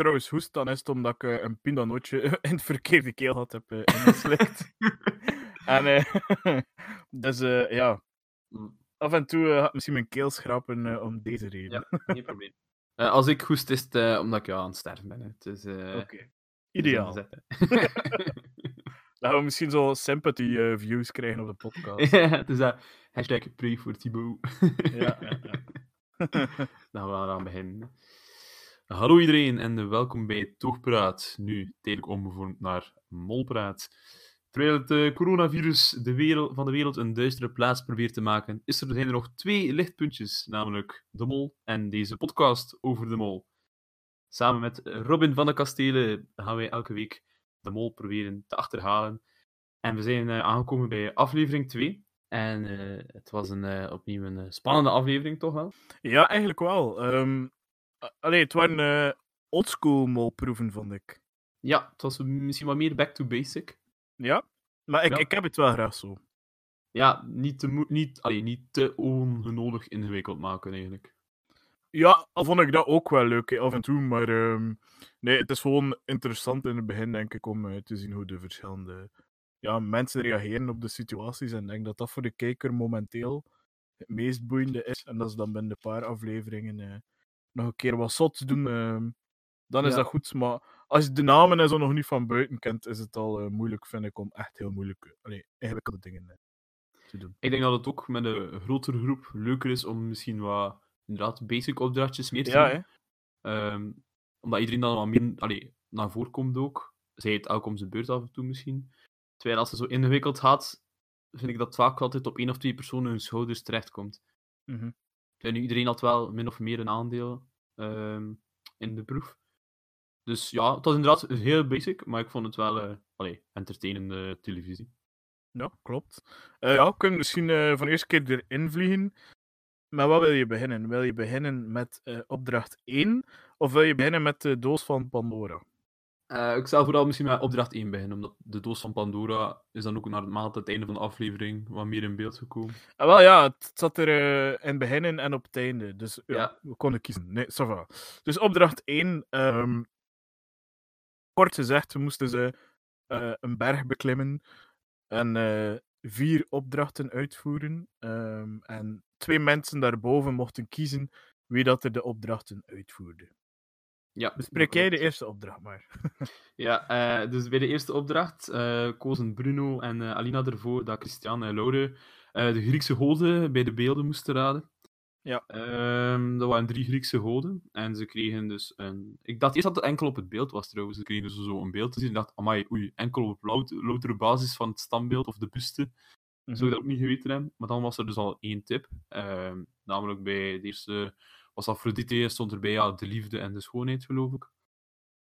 trouwens hoest, dan is het omdat ik eh, een pindanootje in het verkeerde keel had heb uh, ingeslikt. en eh, dus eh, ja, Mm. af en toe eh, had misschien mijn keel schrapen eh, om deze reden. Ja, geen probleem. Eh, als ik hoest, is het eh, omdat ik ja, aan het sterven ben. Hè. Het is, eh, Oké. het is Ideaal. inzet, Dat we misschien zo sympathy eh, views krijgen op de podcast. hè. het is dat hashtag pray voor Thibaut. ja, ja, ja. Dan gaan we eraan beginnen. Hallo iedereen en welkom bij Toogpraat. Nu tijdelijk omgevormd naar Molpraat. Terwijl het eh, coronavirus de wereld, van de wereld een duistere plaats probeert te maken, is er, zijn er nog twee lichtpuntjes, namelijk de Mol en deze podcast over de Mol. Samen met Robin van de Kastelen gaan wij elke week de Mol proberen te achterhalen. En we zijn eh, aangekomen bij aflevering 2. En eh, het was een, opnieuw een spannende aflevering, toch wel? ja, eigenlijk wel. Ehm allee, het waren eh oldschool molproeven, vond ik. Ja, het was misschien wat meer back to basic. Ja, maar ik, Ja. ik heb het wel graag zo. Ja, niet te, niet, allee, niet te onnodig ingewikkeld maken, eigenlijk. Ja, al vond ik dat ook wel leuk, af en toe. Maar ehm, nee, het is gewoon interessant in het begin, denk ik, om eh, te zien hoe de verschillende ja, mensen reageren op de situaties. En ik denk dat dat voor de kijker momenteel het meest boeiende is. En dat is dan binnen een paar afleveringen eh, nog een keer wat zot doen. ehm, dan is Ja. dat goed. Maar als je de namen en zo nog niet van buiten kent, is het al eh, moeilijk, vind ik, om echt heel moeilijke, allee, ingewikkelde dingen eh, te doen. Ik denk dat het ook met een grotere groep leuker is om misschien wat, inderdaad, basic opdrachtjes meer te Ja, doen. Ehm, omdat iedereen dan wat meer allee, naar voren komt ook. Zij het elk om zijn beurt af en toe misschien. Terwijl als het zo ingewikkeld gaat, vind ik dat vaak altijd op één of twee personen hun schouders terechtkomt. En nu iedereen had wel min of meer een aandeel ehm, in de proef. Dus ja, het was inderdaad heel basic, maar ik vond het wel allee, entertainende televisie. Ja, klopt. Eh, ja, we kunnen misschien eh, van de eerste keer erin vliegen. Maar wat wil je beginnen? Wil je beginnen met opdracht 1 of wil je beginnen met de doos van Pandora? Eh, ik zou vooral misschien met opdracht 1 beginnen, omdat de doos van Pandora is dan ook naar het maand het einde van de aflevering wat meer in beeld gekomen. Ah, wel ja, het zat er eh, in het begin en op het einde. Dus ja, Ja. we konden kiezen. Nee, ça. Dus opdracht 1. ehm, kort gezegd, we moesten ze eh, een berg beklimmen en vier opdrachten uitvoeren. ehm, en twee mensen daarboven mochten kiezen wie dat er de opdrachten uitvoerde. Ja, Bespreek jij de eerste opdracht maar. Ja, eh, dus bij de eerste opdracht eh, kozen Bruno en eh, Alina ervoor dat Christian en Laure de Griekse goden bij de beelden moesten raden. Ja. Ehm, dat waren drie Griekse goden. En ze kregen dus een... Ik dacht eerst dat het enkel op het beeld was trouwens. Ze kregen dus zo een beeld te zien. Ik dacht, amai, oei, enkel op lout- loutere basis van het standbeeld of de buste. Zou ik dat ook niet geweten hebben. Maar dan was er dus al één tip. Ehm, namelijk bij de eerste was Aphrodite, stond erbij ja, de liefde en de schoonheid, geloof ik.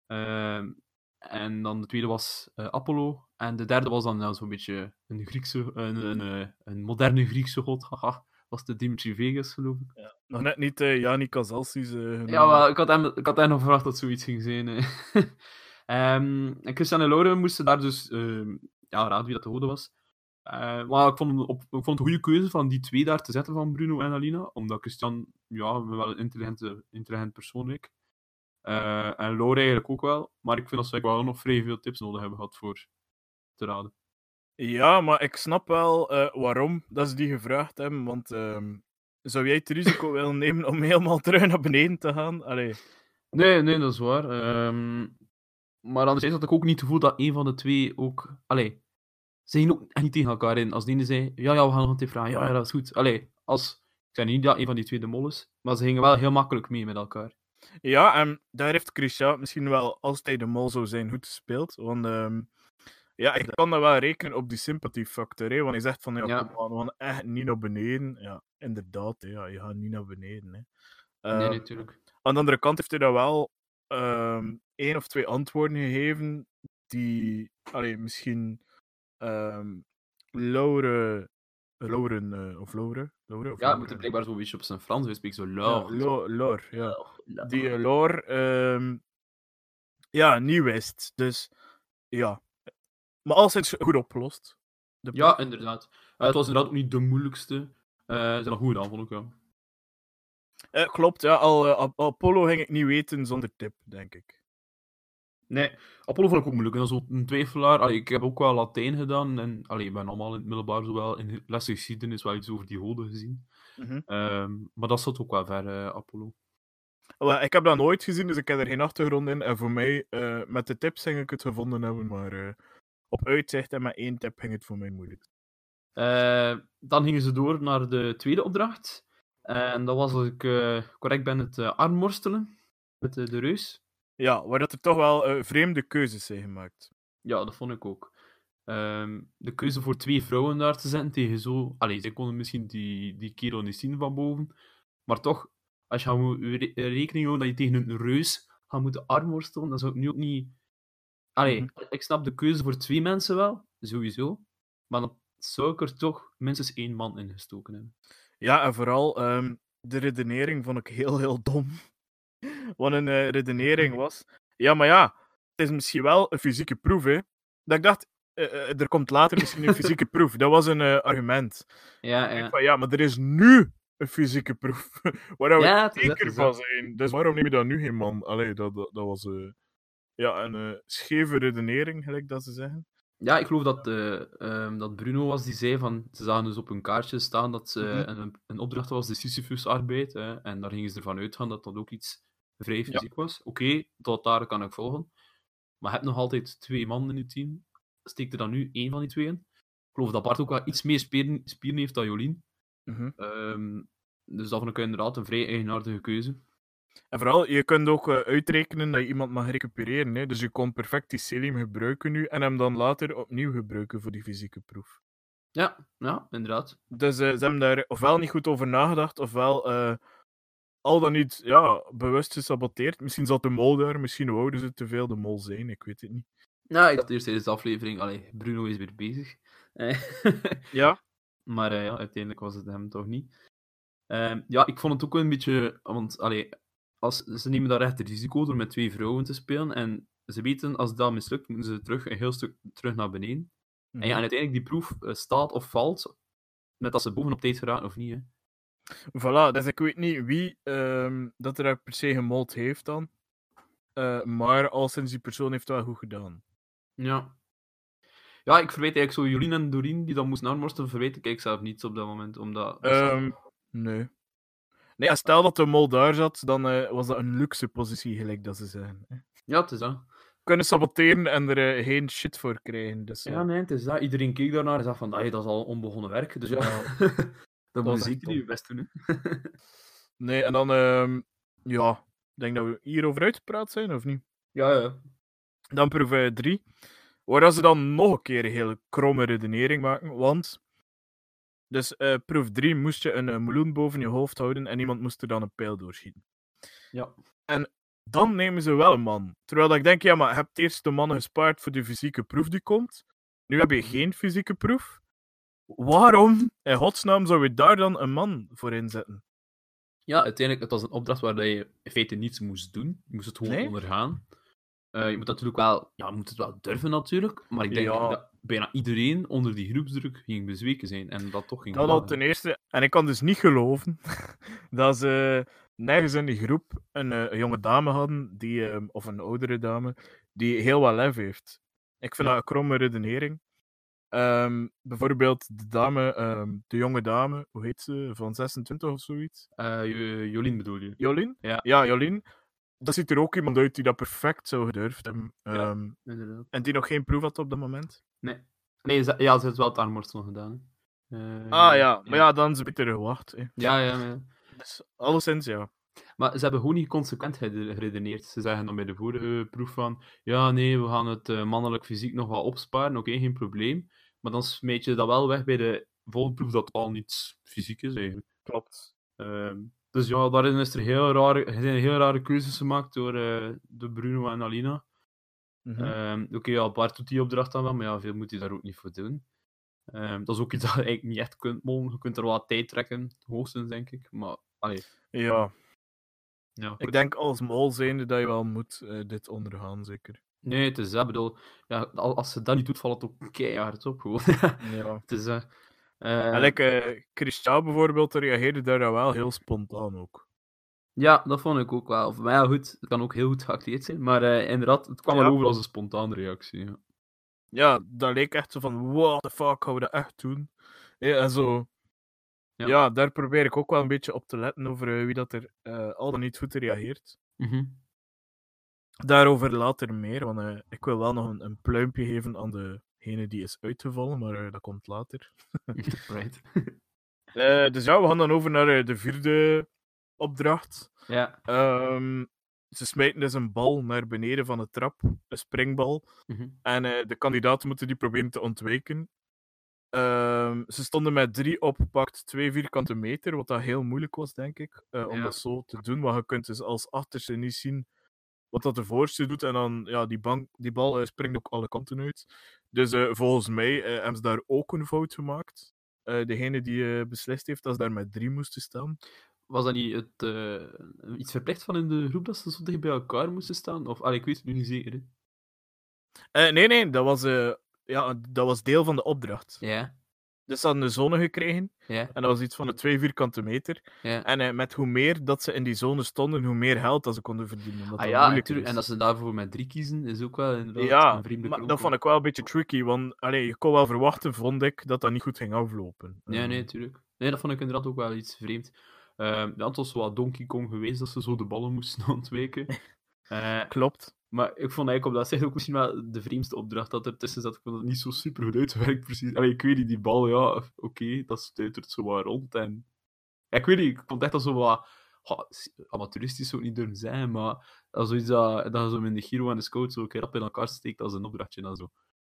Ehm, en dan de tweede was eh, Apollo. En de derde was dan ja, zo'n beetje een, Griekse, een, een, eh, een moderne Griekse god. Haha, was de Dimitri Vegas, geloof ik. Nog net niet uh, Jani Kazalsis. eh, Ja, maar ik had hem, ik had hem nog verwacht dat zoiets ging zijn. Ehm, en Christian en Laure moesten daar dus ehm, ja, raden wie dat de goden was. Eh, maar ik vond, het op, ik vond het een goede keuze van die twee daar te zetten van Bruno en Alina. Omdat Christian, ja, wel een intelligente, intelligent persoon leek. Eh, en Laure eigenlijk ook wel. Maar ik vind dat ze wel nog vrij veel tips nodig hebben gehad voor te raden. Ja, maar ik snap wel eh, waarom dat ze die gevraagd hebben. Want ehm, zou jij het risico willen nemen om helemaal terug naar beneden te gaan? Allee. Nee, nee, dat is waar. Ehm, maar anderzijds had ik ook niet het gevoel dat een van de twee ook... Allee, ze gingen ook echt niet tegen elkaar in. Als de ene zei, ja, ja, we gaan nog een tip vragen. Ja, ja, dat is goed. Allee, als... Ik zei niet dat een van die twee de mol is, maar ze gingen wel heel makkelijk mee met elkaar. Ja, en daar heeft Christian misschien wel, als hij de mol zou zijn, goed gespeeld. Want ehm, ja, ik kan dat wel rekenen op die sympathiefactor. Hè, want hij zegt van, ja, Ja. kom aan, we gaan echt niet naar beneden. Ja, inderdaad, hè, ja, je gaat niet naar beneden. Hè. nee, Ehm, natuurlijk. Aan de andere kant heeft hij daar wel ehm één of twee antwoorden gegeven die allee, misschien Laure, Lauren, eh, of Laure, Laure of Ja, moet blijkbaar zo'n beetje op zijn Frans. Spreekt zo Ja, lauw. Lo- Laure, ja. Die eh, Laure, ehm, ja, niet wist. Dus ja, maar alles is goed opgelost. De Ja, inderdaad. Eh, het was inderdaad ook niet de moeilijkste. Eh ze zijn nog goed gedaan, vond ik wel. Eh, klopt, ja. Al, Ap- Apollo ging ik niet weten zonder tip, denk ik. Nee, Apollo vond ik ook moeilijk. En dat is ook een twijfelaar. Allee, ik heb ook wel Latijn gedaan. En allee, ik ben allemaal in het middelbaar zowel in lessen geschiedenis wel iets over die goden gezien. Mhm. Ehm, maar dat zat ook wel ver, eh, Apollo. Ik heb dat nooit gezien, dus ik heb er geen achtergrond in. En voor mij, eh, met de tips ging ik het gevonden hebben, maar eh, op uitzicht en met één tip ging het voor mij moeilijk. Eh, dan gingen ze door naar de tweede opdracht. En dat was, als ik eh, correct ben, het armworstelen met de reus. Ja, waar dat er toch wel eh, vreemde keuzes zijn gemaakt. Ja, dat vond ik ook. Ehm, de keuze voor twee vrouwen daar te zetten tegen zo... Allee, zij konden misschien die, die kerel niet zien van boven. Maar toch, als je gaat moet re- rekening houden dat je tegen een reus gaat moeten armworstelen, dan zou ik nu ook niet... Allee, Mhm. ik snap de keuze voor twee mensen wel, sowieso. Maar dan zou ik er toch minstens één man in gestoken hebben. Ja, en vooral ehm, de redenering vond ik heel, heel dom. Wat een eh, redenering was. Ja, maar ja, het is misschien wel een fysieke proef, hè. Dat ik dacht, eh, eh, er komt later misschien een fysieke proef. Dat was een argument. Ja, Ik van, ja, maar er is nu een fysieke proef. waar we Ja, zeker is van zijn. Dus waarom neem je dat nu geen man? Allee, dat, dat, dat was ja, een scheve redenering, gelijk dat ze zeggen. Ja, ik geloof dat, eh, ehm, dat Bruno was die zei van. Ze zagen dus op hun kaartje staan dat ze, Mhm. een, een opdracht was, de Sisyphus-arbeid. en daar gingen ze ervan uitgaan dat dat ook iets vrij fysiek was. Oké, tot daar kan ik volgen. Maar je hebt nog altijd twee mannen in je team. Steek er dan nu één van die twee in? Ik geloof dat Bart ook wel iets meer spieren, spieren heeft dan Jolien. Mhm. Ehm, dus dat vond ik inderdaad een vrij eigenaardige keuze. En vooral, je kunt ook eh, uitrekenen dat je iemand mag recupereren. Hè? Dus je kon perfect die Selim gebruiken nu en hem dan later opnieuw gebruiken voor die fysieke proef. Ja, ja, inderdaad. Dus eh, ze hebben daar ofwel niet goed over nagedacht, ofwel eh, al dan niet ja, bewust gesaboteerd. Misschien zat de mol daar, misschien wouden ze te veel de mol zijn, ik weet het niet. Ja, ik dacht eerst tijdens de aflevering, allee, Bruno is weer bezig. Eh, Ja, Maar eh, ja, uiteindelijk was het hem toch niet. Ehm, ja, ik vond het ook wel een beetje. Want allee, als, ze nemen daar echt risico door met twee vrouwen te spelen. En ze weten, als dat mislukt, moeten ze terug een heel stuk terug naar beneden. En ja, en uiteindelijk die proef eh, staat of valt. Met als ze bovenop tijd geraken of niet. Hè. Voilà, dus ik weet niet wie ehm, dat er per se gemold heeft dan. Eh, maar al sinds die persoon heeft het wel goed gedaan. Ja. Ja, ik verwijt eigenlijk zo Jolien en Doreen, die dan moesten armworstelen, verwijt ik zelf niets op dat moment. Omdat... Ehm, nee. Nee, ja, stel dat de mol daar zat, dan eh, was dat een luxe positie, gelijk dat ze zeggen. hè. Ja, het is dat. Kunnen saboteren en er eh, geen shit voor krijgen. Dus, Ja, nee, het is dat. Iedereen keek daarnaar en zei van, "Ai, dat is al onbegonnen werk. Dus ja, dat moet je echt zeker je best doen. Hè. Nee, en dan, ehm, ja, ik denk dat we hierover uitgepraat zijn, of niet? Ja, ja. Dan proef 3. Waar ze dan nog een keer een hele kromme redenering maken. Want, dus eh, proef 3 moest je een eh, meloen boven je hoofd houden en iemand moest er dan een pijl doorschieten. Ja. Dan nemen ze wel een man. Terwijl dat ik denk, ja, maar je hebt eerst de mannen gespaard voor de fysieke proef die komt. Nu heb je geen fysieke proef. Waarom, in godsnaam, zou je daar dan een man voor inzetten? Ja, uiteindelijk, het was een opdracht waar je in feite niets moest doen. Je moest het gewoon Nee? ondergaan. Eh, je moet natuurlijk wel, ja, je moet het wel durven natuurlijk. Maar ik denk Ja. dat bijna iedereen onder die groepsdruk ging bezweken zijn. En dat toch ging Dat al ten eerste. En ik kan dus niet geloven dat ze nergens in die groep een, eh, een jonge dame hadden, die, ehm, of een oudere dame, die heel wat lef heeft. Ik vind Ja. dat een kromme redenering. Ehm, bijvoorbeeld de dame, ehm, de jonge dame, hoe heet ze, van 26 of zoiets? Eh, Jo- Jolien bedoel je? Jolien? Ja. Ja, Jolien. Dat ziet er ook iemand uit die dat perfect zou gedurfd hebben. Ja. Ehm. En die nog geen proef had op dat moment. Nee. Nee, ze, ja, ze heeft wel het armworstelen gedaan. Eh, Ah ja, maar ja, dan is het beter gewacht. hè. Ja, ja, ja. Dus, alleszins ja. Maar ze hebben gewoon niet consequent gere- geredeneerd. Ze zeggen dan bij de vorige proef van, ja, nee, we gaan het eh, mannelijk fysiek nog wel opsparen, oké, geen probleem. Maar dan smijt je dat wel weg bij de volgende proef dat al niets fysiek is, eigenlijk. Klopt. Ehm, dus ja, daarin is er heel rare, er zijn heel rare keuzes gemaakt door, eh, door Bruno en Alina. Mhm. Ehm, Oké, ja, Bart doet die opdracht dan wel, maar ja, veel moet hij daar ook niet voor doen. Ehm, dat is ook iets dat je eigenlijk niet echt kunt mollen. Je kunt er wat tijd trekken, hoogstens, denk ik. Maar, allee, Ja, ja. ik denk als mol zijnde dat je wel moet eh, dit ondergaan, zeker. Nee, het is dat. Ik bedoel, ja, al- als ze dat niet doet, valt het ook keihard op, gewoon. Ja. het is, eh, eh, En like, eh, Christian bijvoorbeeld reageerde daar dan wel heel spontaan ook. Ja, dat vond ik ook wel. Maar ja, goed, het kan ook heel goed geacteerd zijn. Maar inderdaad, het kwam Ja. wel over als een spontane reactie. Ja. Ja, dat leek echt zo van, what the fuck, gaan we dat echt doen? Ja, en zo... Ja. Ja. daar probeer ik ook wel een beetje op te letten over wie dat er al dan niet goed reageert. Mhm. Daarover later meer, want eh, ik wil wel nog een, een pluimpje geven aan degene die is uitgevallen, maar eh, dat komt later. right. Eh, dus ja, we gaan dan over naar de vierde opdracht. ja. Ehm, ze smijten dus een bal naar beneden van de trap, een springbal. Mhm. En de kandidaten moeten die proberen te ontwijken. Ehm, ze stonden met drie op pakt twee vierkante meter, wat dat heel moeilijk was, denk ik, om Ja. dat zo te doen. Want je kunt dus als achterste niet zien wat dat de voorste doet. En dan, ja, die, bank, die bal eh, springt ook alle kanten uit. Dus eh, volgens mij eh, hebben ze daar ook een fout gemaakt. Degene die beslist heeft dat ze daar met drie moesten staan. Was dat niet het, iets verplicht van in de groep dat ze zo dicht bij elkaar moesten staan? Of, allee, ik weet het nu niet zeker. Nee, nee, dat was, ja, dat was deel van de opdracht. Ja, Dus ze hadden een zone gekregen. En dat was iets van de twee vierkante meter. En eh, met hoe meer dat ze in die zone stonden, hoe meer geld dat ze konden verdienen. omdat Ah dat ja. En is. dat ze daarvoor met drie kiezen, is ook wel inderdaad Ja, een vriendelijke maar dat vond ik wel een beetje tricky, want allee, je kon wel verwachten, vond ik, dat dat niet goed ging aflopen. Nee, Ehm, nee, tuurlijk. Nee, dat vond ik inderdaad ook wel iets vreemd. Ehm ja, het was wel Donkey Kong geweest dat ze zo de ballen moesten ontwijken. Eh, Klopt. Maar ik vond eigenlijk op dat zich ook misschien wel de vreemdste opdracht dat er tussen zat. Ik vond het niet zo super goed uitgewerkt, precies. Allee, ik weet niet, die bal, ja, oké, dat stuitert zo wat rond. En... Ja, ik weet niet, ik vond echt dat zo wat... amateuristisch zou ik niet durven zijn, maar dat zoiets dat, dat zo in de Giro en de Scout zo op in elkaar steekt als een opdrachtje en zo.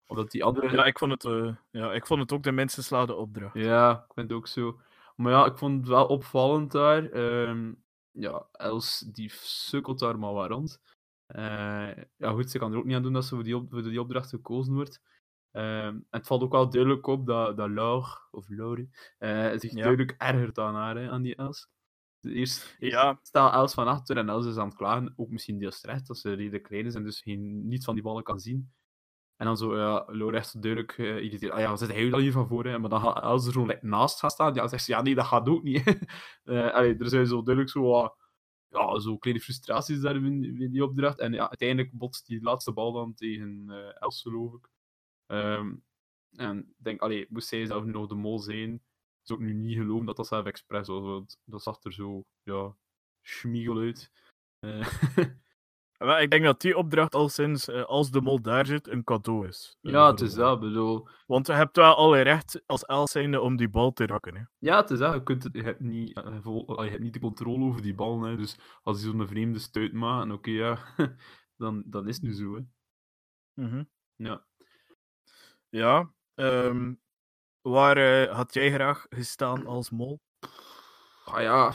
Omdat die andere... Ja, ik vond het, eh, ja, ik vond het ook de minste slaande opdracht. Ja, ik vind het ook zo. Maar ja, ik vond het wel opvallend daar. Ehm, ja, Els die sukkelt daar maar wat rond. Eh, ja, goed, ze kan er ook niet aan doen dat ze voor die, op, voor die opdracht gekozen wordt. Ehm, het valt ook wel duidelijk op dat, dat Laur, of Laurie, eh, zich Ja. duidelijk ergert aan haar, hè, aan die Els. Dus Eerst, Ja. staat Els van achter en Els is aan het klagen, ook misschien deels terecht, dat ze redelijk klein is en dus geen, niets van die ballen kan zien. En dan zo, ja, echt zo duidelijk uh, irriteerd. Ah ja, zit hij dan hier van voor? Hè? Maar dan gaat Els er zo like, naast gaan staan. Ja, dan zegt ze, ja, nee, dat gaat ook niet. uh, allee, er zijn zo duidelijk zo wat ja, zo kleine frustraties daar in, die opdracht. En ja, uiteindelijk botst die laatste bal dan tegen uh, geloof ik. Um, en ik denk, allee, moest zij zelf nu nog de mol zijn, zou ik nu niet geloven dat dat zelf expres was. Want dat zag er zo, ja, schmiegel uit. Uh, Maar ik denk dat die opdracht al sinds, uh, als de mol daar zit, een cadeau is. Uh, ja, het is dat, bedoel... Want je hebt wel alle recht als Els zijnde om die bal te raken. Hè? Ja, het is dat. Je, kunt je, hebt niet, vol, je hebt niet de controle over die bal. Hè. Dus als hij zo'n vreemde stuit maakt, oké, okay, ja, dan, dan is het nu zo. Hè. Mm -hmm. Ja. Ja, um, waar uh, had jij graag gestaan als mol? Ah ja,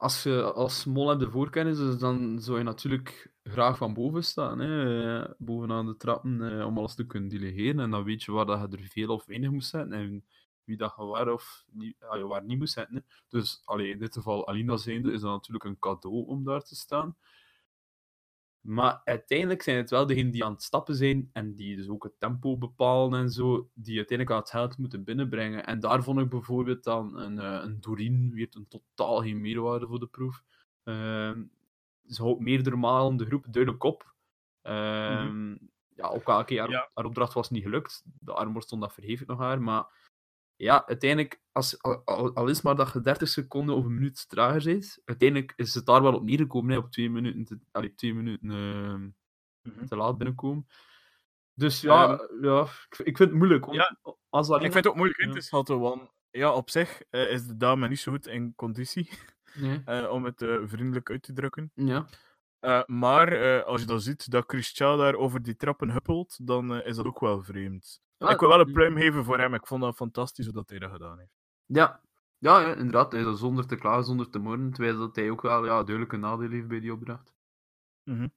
als je als mol de voorkennis, dus dan zou je natuurlijk graag van boven staan. Hè? Bovenaan de trappen, eh, om alles te kunnen delegeren. En dan weet je waar dat je er veel of weinig moet zetten. En wie dat je waar of niet, ah, waar niet moet zetten. Dus allee, in dit geval, Alina zijnde, is dat natuurlijk een cadeau om daar te staan. Maar uiteindelijk zijn het wel degenen die aan het stappen zijn en die dus ook het tempo bepalen en zo, die uiteindelijk aan het geld moeten binnenbrengen. En daar vond ik bijvoorbeeld dan een, uh, een Doreen weer een totaal geen meerwaarde voor de proef. Uh, ze houdt meerdere malen de groep duidelijk op. Uh, mm -hmm. Ja, ook elke keer, haar, ja. haar opdracht was niet gelukt. De armor stond dat verhevig nog haar, maar ja, uiteindelijk, als, al, al, is maar dat je 30 seconden of een minuut trager bent, uiteindelijk is het daar wel op neergekomen, hè, op twee minuten, te, allee, twee minuten uh, mm -hmm. te laat binnenkomen. Dus ja, um, ja ik, ik, vind het moeilijk. Ja, als. Ik vind het ook moeilijk in te schatten, want ja, op zich uh, is de dame niet zo goed in conditie, nee. uh, om het uh, vriendelijk uit te drukken. Ja. Uh, maar als je dan ziet dat Christian daar over die trappen huppelt, dan is dat ook wel vreemd. Ik wil wel een pluim geven voor hem. Ik vond dat fantastisch hoe dat hij dat gedaan heeft. Ja, ja, ja inderdaad. Hij is zonder te klagen, zonder te morren. Terwijl dat hij ook wel ja, duidelijk een nadeel heeft bij die opdracht. Mm -hmm.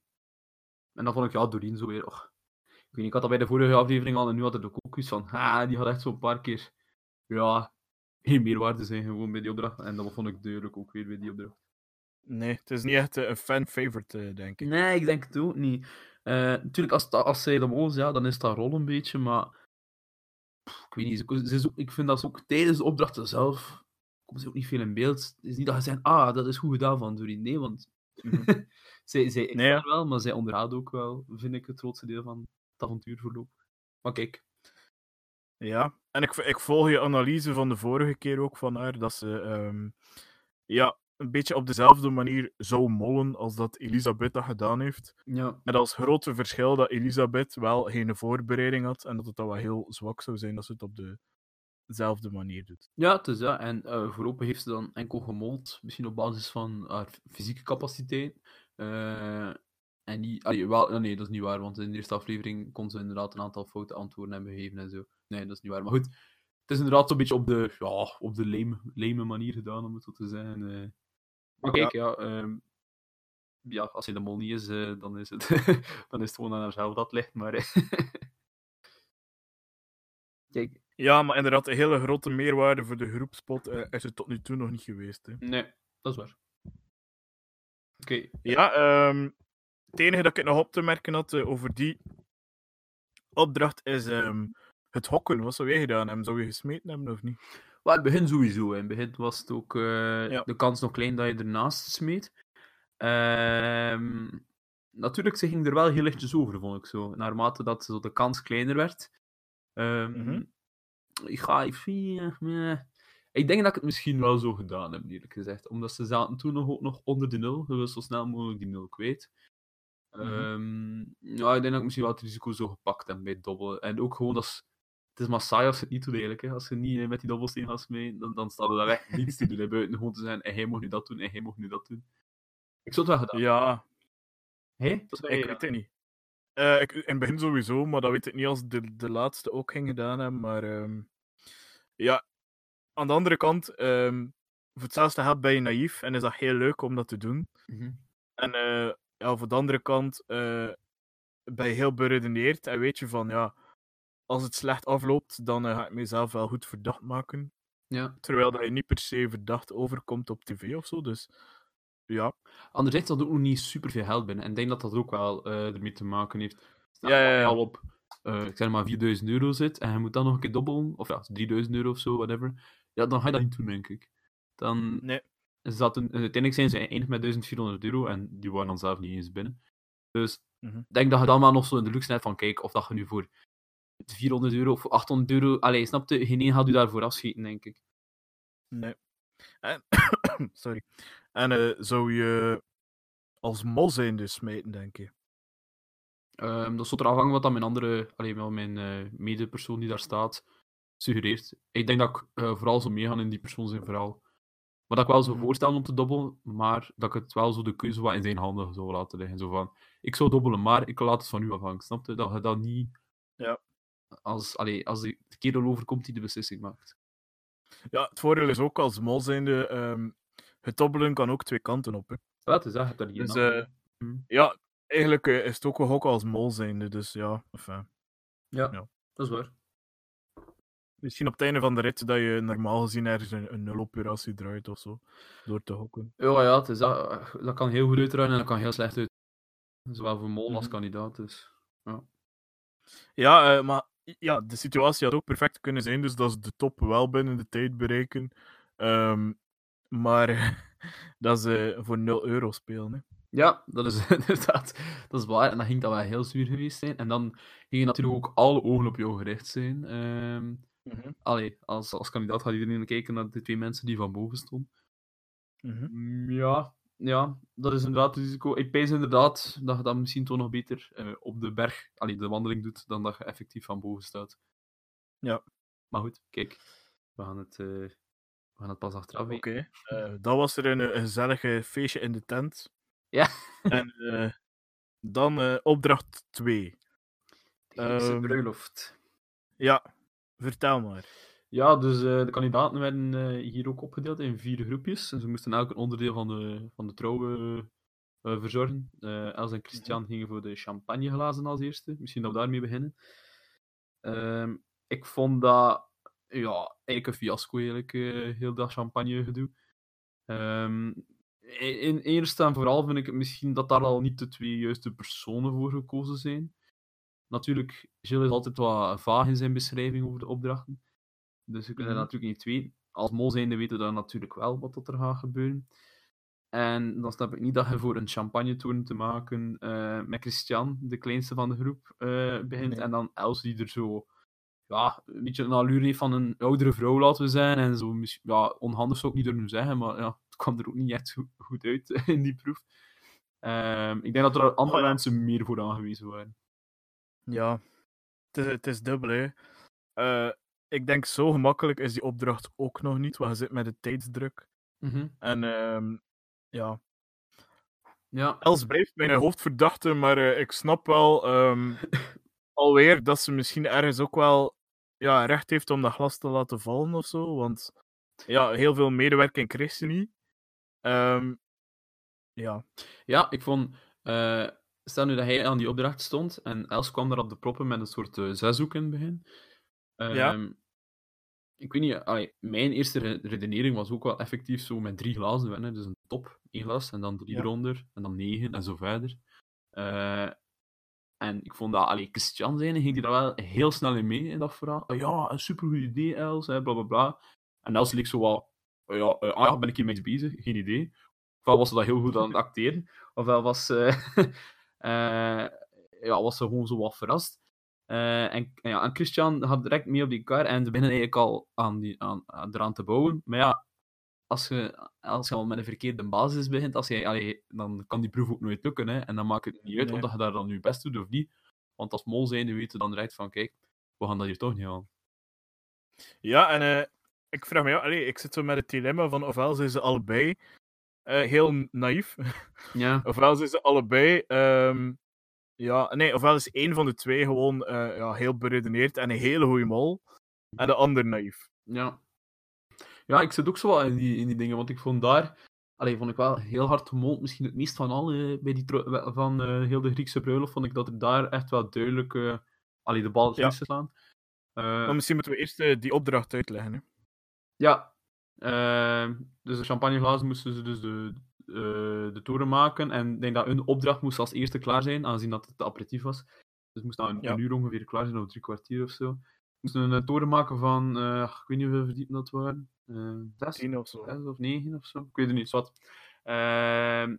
En dan vond ik, ja, Doreen zo weer... Och. Ik weet niet, ik had dat bij de vorige aflevering al en nu had het ook iets van... Ah, die had echt zo'n paar keer... Ja, geen meerwaarde zijn gewoon bij die opdracht. En dat vond ik duidelijk ook weer bij die opdracht. Nee, het is niet echt een fan-favorite, denk ik. Nee, ik denk het ook niet. Uh, natuurlijk, als, als zij ja, dan is dat rol een beetje, maar... Ik weet niet, ze, ze, ik vind dat ze ook tijdens de opdrachten zelf komen ze ook niet veel in beeld. Het is niet dat je zegt, ah, dat is goed gedaan van Dory. Nee, want Mhm. zij, zij ik Nee, ja. wel, maar zij onderhoudt ook wel, vind ik, het grootste deel van het avontuur voorlopig. Maar kijk, Ja, en ik, ik volg je analyse van de vorige keer ook van haar, dat ze ehm, ja, een beetje op dezelfde manier zou mollen als dat Elisabeth dat gedaan heeft. ja, Met als grote verschil dat Elisabeth wel geen voorbereiding had en dat het dan wel heel zwak zou zijn dat ze het op dezelfde manier doet. Ja, het is dat. En eh, voorlopig heeft ze dan enkel gemold, misschien op basis van haar fysieke capaciteit. Eh, en allee, wel, nee, dat is niet waar, want in de eerste aflevering kon ze inderdaad een aantal foute antwoorden hebben gegeven en zo. Nee, dat is niet waar. Maar goed, het is inderdaad zo'n beetje op de, ja, op de lame, lame manier gedaan, om het zo te zeggen. Maar kijk, ja, ehm, ja, als hij de mol niet is, eh, dan, is het, dan is het gewoon aan haarzelf dat ligt. Maar eh, kijk, Ja, maar inderdaad, een hele grote meerwaarde voor de groepspot eh, is het tot nu toe nog niet geweest. Hè. nee, dat is waar. Oké, Ja, ehm, het enige dat ik nog op te merken had over die opdracht is ehm, het hokken. Wat zou jij gedaan hebben? Zou je gesmeten hebben of niet? Maar het begin sowieso. In het begin was het ook eh, Ja. de kans nog klein dat je ernaast smeet. Ehm, natuurlijk, ze ging er wel heel lichtjes over, vond ik zo. Naarmate dat zo de kans kleiner werd. Ehm, Mhm. Ik ga even... meh. Ik denk dat ik het misschien wel zo gedaan heb, eerlijk gezegd. Omdat ze zaten toen nog, ook nog onder de nul. Je wil zo snel mogelijk die nul kwijt. Mhm. Ehm, ja, ik denk dat ik misschien wel het risico zo gepakt heb bij het dobbelen. En ook gewoon als... Het is maar saai als je het niet doet, eigenlijk. Hè. Als je niet eh, met die dobbelsteen gaat mee, dan, dan staat er daar echt niets te doen. Hè. Buiten gewoon te zijn, en hij mocht nu dat doen, en hij mocht nu dat doen. Ik zou het wel gedaan. Ja, Hé? Ik weet het niet. Eh, ik, in het begin sowieso, maar dat weet ik niet als de, de laatste ook ging gedaan hebben. Maar ehm, ja, aan de andere kant, ehm, voor hetzelfde geld ben je naïef en is dat heel leuk om dat te doen. Mhm. En eh, ja, voor de andere kant ben je heel beredeneerd en weet je van ja, als het slecht afloopt, dan eh, ga ik mezelf wel goed verdacht maken. Ja. Terwijl dat je niet per se verdacht overkomt op tv of zo. Dus ja, Anderzijds had ook nog niet super veel geld binnen. En ik denk dat dat ook wel eh, ermee te maken heeft. Stel Ja, ja, ja. al op, eh, ik zeg maar, 4000 euro zit en je moet dan nog een keer dobbelen, of ja, 3000 euro of zo, whatever. Ja, dan ga je dat niet doen, denk ik. Dan nee. is dat een, uiteindelijk zijn ze eindig met 1400 euro en die waren dan zelf niet eens binnen. Dus Mhm. ik denk dat je dan maar nog zo in de luxe net van kijk of dat je nu voor 400 euro of voor 800 euro. Allee, snap je? Geen één gaat u daarvoor afschieten, denk ik. Nee. En, sorry. En eh, zou je als mol zijn dus smijten, denk je? Ehm, dat is er afhangen wat dan mijn andere, alleen wel mijn eh, medepersoon die daar staat, suggereert. Ik denk dat ik eh, vooral zo meegaan in die persoon zijn verhaal. Maar dat ik wel zo Mhm. voorstellen om te dobbelen, maar dat ik het wel zo de keuze wat in zijn handen zou laten liggen. Zo van, ik zou dobbelen, maar ik laat het van u afhangen. Snap je? Dat je dat niet... Ja. Als, allee, als de kerel overkomt die de beslissing maakt. Ja, het voordeel is ook als mol zijnde, ehm het dobbelen kan ook twee kanten op. Hè. Ja, is dat, geen Dus, eh, in. Hm. Ja, eigenlijk eh, is het ook wel ook als mol zijnde, dus ja. Enfin. ja, ja. dat is waar. Misschien op het einde van de rit dat je normaal gezien ergens een, een nuloperatie draait of zo, door te hokken. Ja, ja, het is dat, dat kan heel goed uitruimen en dat kan heel slecht uit. Zowel voor mol als Mhm. kandidaat. Dus. Ja, eh, maar ja, de situatie had ook perfect kunnen zijn, dus dat ze de top wel binnen de tijd bereiken. Ehm, maar dat ze voor 0 euro spelen. Hè. Ja, dat is inderdaad dat is waar. En dan ging dat wel heel zuur geweest zijn. En dan gingen natuurlijk ook alle ogen op jou gericht zijn. Ehm allee, als, als kandidaat gaat iedereen kijken naar de twee mensen die van boven stonden. Mhm. Mm, Ja, ja, dat is inderdaad het risico. Ik pees inderdaad dat je dat misschien toch nog beter eh, op de berg, allee, de wandeling doet, dan dat je effectief van boven staat. Ja. Maar goed, kijk. We gaan het, eh, we gaan het pas achteraf Oké, weten. eh, dat was er een, een gezellig feestje in de tent. Ja. En dan opdracht 2. De bruiloft. Ja, vertel maar. Ja, dus eh, de kandidaten werden eh, hier ook opgedeeld in vier groepjes. En ze moesten elk een onderdeel van de, van de trouw eh, verzorgen. Els en Christian gingen voor de champagneglazen als eerste. Misschien dat we daarmee beginnen. Ehm, ik vond dat ja, eigenlijk een fiasco, eigenlijk, heel dat champagne gedoe. In, in eerste en vooral vind ik het misschien dat daar al niet de twee juiste personen voor gekozen zijn. Natuurlijk, Gilles is altijd wat vaag in zijn beschrijving over de opdrachten. Dus we kunnen dat natuurlijk niet weten. Als mol zijnde weten we dan natuurlijk wel wat dat er gaat gebeuren. En dan snap ik niet dat je voor een champagne-tour te maken eh, met Christian, de kleinste van de groep, eh, begint. Nee. En dan Els die er zo ja, een beetje een allure heeft van een oudere vrouw, laten we zijn. En zo, ja, onhandig zou ik niet durven zeggen, maar ja, het kwam er ook niet echt go- goed uit in die proef. Ehm, ik denk dat er andere Oh ja. mensen meer voor aangewezen waren. Ja, het is, het is dubbel, hè. Eh, ik denk zo gemakkelijk is die opdracht ook nog niet, want je zit met de tijdsdruk. En ehm, ja, Ja, Els blijft mijn hoofdverdachte, maar eh, ik snap wel ehm, alweer dat ze misschien ergens ook wel ja, recht heeft om dat glas te laten vallen of zo. Want ja, heel veel medewerking kreeg ze niet. Ehm, ja, Ja, ik vond... eh, stel nu dat hij aan die opdracht stond en Els kwam daar op de proppen met een soort eh zeshoek in het begin. Ja. Ik weet niet, allee, mijn eerste re- redenering was ook wel effectief zo met drie glazen winnen. Dus een top, één glas, en dan drie Ja. eronder, en dan negen, en zo verder. Eh, en ik vond dat, allee, Christian zijn, ging die daar wel heel snel in mee, in dat verhaal. Ah, ja, een supergoed idee, Els, hè, bla bla bla. En Els leek zo wel, ah ja, eh, ah ja, ben ik hiermee bezig? Geen idee. Ofwel was ze dat heel goed aan het acteren, ofwel was eh, ja, was ze gewoon zo wat verrast. Eh, en, en ja, en Christian gaat direct mee op die kar en ze beginnen eigenlijk al aan die, aan, aan, eraan te bouwen. Maar ja, als je, als je al met een verkeerde basis begint, als je, allee, dan kan die proef ook nooit lukken. Hè? En dan maakt het niet uit Nee. of je daar dan je best doet of niet. Want als mol zijnde weet je dan direct van, kijk, we gaan dat hier toch niet aan. ja en eh, ik vraag me af, allee, ik zit zo met het dilemma van ofwel zijn ze allebei eh, heel naïef, Ja, ofwel zijn ze allebei ehm, ja, nee, ofwel is één van de twee gewoon eh, ja, heel beredeneerd en een hele goede mol, en de ander naïef. ja. Ja, ik zit ook zo wel in die, in die dingen, want ik vond daar... Allee, vond ik wel heel hard gemold, misschien het meest van alle bij die van eh, heel de Griekse bruiloft, vond ik dat er daar echt wel duidelijk eh allee, de bal is Ja. Eh, Maar misschien moeten we eerst eh, die opdracht uitleggen. Hè. Ja, dus de champagneglazen moesten ze dus de, eh, de toren maken. En ik denk dat hun opdracht moest als eerste klaar zijn, aangezien dat het de aperitief was. Dus het moest na een, Ja. een uur ongeveer klaar zijn, of drie kwartier of zo. Ze moesten een toren maken van, eh, ik weet niet hoeveel verdiepen dat waren. Eh zes, Tien of zo. zes of negen of zo. Ik weet het niet, wat. Ehm,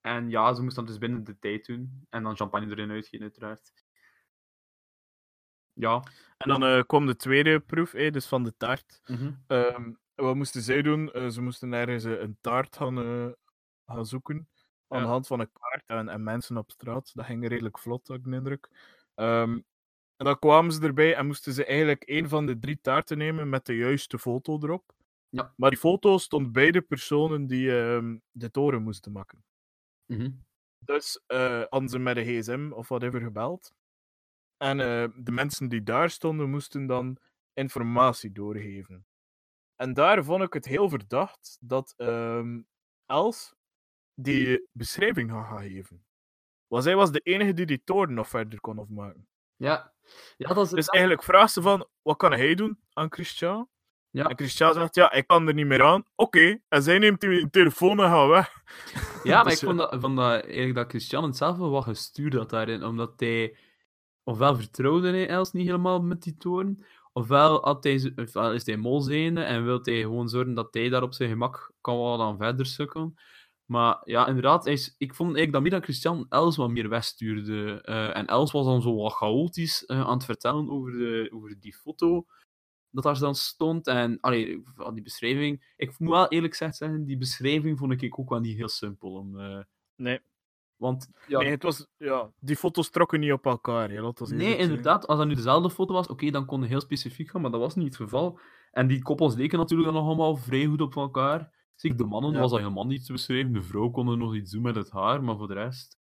en ja, ze moesten dat dus binnen de tijd doen. En dan champagne erin uitgeven, uiteraard. Ja. En dan eh, kwam de tweede proef, dus van de taart. mhm. Ehm, wat moesten zij doen? Eh, ze moesten ergens eh, een taart gaan, eh, gaan zoeken. Aan de hand van een kaart en, en mensen op straat. Dat ging redelijk vlot, had ik de indruk. Ehm, en dan kwamen ze erbij en moesten ze eigenlijk een van de drie taarten nemen met de juiste foto erop. Ja. Maar die foto stond bij de personen die ehm, de toren moesten maken. Mhm. Dus eh hadden ze met de gsm of whatever gebeld. En eh, de mensen die daar stonden, moesten dan informatie doorgeven. En daar vond ik het heel verdacht dat ehm, Els die beschrijving had gaan geven. Want zij was de enige die die toren nog verder kon afmaken. Ja. ja, dat is Dus eigenlijk vraagt ze van, wat kan hij doen aan Christian? Ja. En Christian zegt, ja, ik kan er niet meer aan. Oké, en zij neemt die telefoon en gaat weg. Ja, maar Dus, ik vond dat, vond dat eigenlijk dat Christian het zelf wel wat gestuurd had daarin, omdat hij ofwel vertrouwde hij Els niet helemaal met die toren, ofwel, had hij, ofwel is hij mol en wil hij gewoon zorgen dat hij daar op zijn gemak kan wel dan verder sukkelen. Maar ja, inderdaad, hij is, ik vond eigenlijk dat meer dan Christian Els wat meer wegstuurde. Eh, en Els was dan zo wat chaotisch eh, aan het vertellen over, de, over die foto dat daar dan stond. En allee, die beschrijving. Ik moet wel eerlijk gezegd zeggen, die beschrijving vond ik ook wel niet heel simpel. Om, eh, Nee. want ja, Nee, het was, ja, die foto's trokken niet op elkaar. Hè, nee, inderdaad, als dat nu dezelfde foto was, oké, dan kon het heel specifiek gaan, maar dat was niet het geval. En die koppels leken natuurlijk dan nog allemaal vrij goed op elkaar. Zie, de mannen Ja. was dat helemaal niet te beschrijven, de vrouw kon er nog iets doen met het haar, maar voor de rest...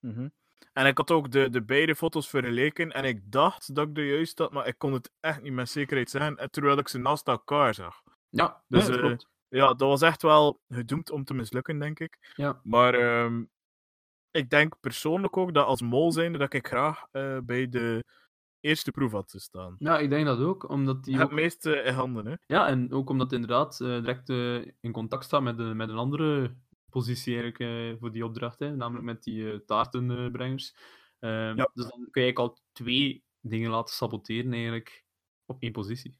Mhm. En ik had ook de, de beide foto's vergeleken en ik dacht dat ik de juist had, maar ik kon het echt niet met zekerheid zeggen, en terwijl ik ze naast elkaar zag. Ja, Dus, ja, dat eh. Ja, dat was echt wel gedoemd om te mislukken, denk ik. Ja. Maar ehm, ik denk persoonlijk ook dat als mol zijnde dat ik graag eh, bij de eerste proef had gestaan. ja, ik denk dat ook, omdat die Het ook... meeste in handen, hè. Ja, en ook omdat het inderdaad eh, direct eh, in contact staat met, de, met een andere positie eigenlijk, eh, voor die opdracht, hè, namelijk met die eh, taartenbrengers. Ehm, Ja. Dus dan kun je eigenlijk al twee dingen laten saboteren eigenlijk op één positie.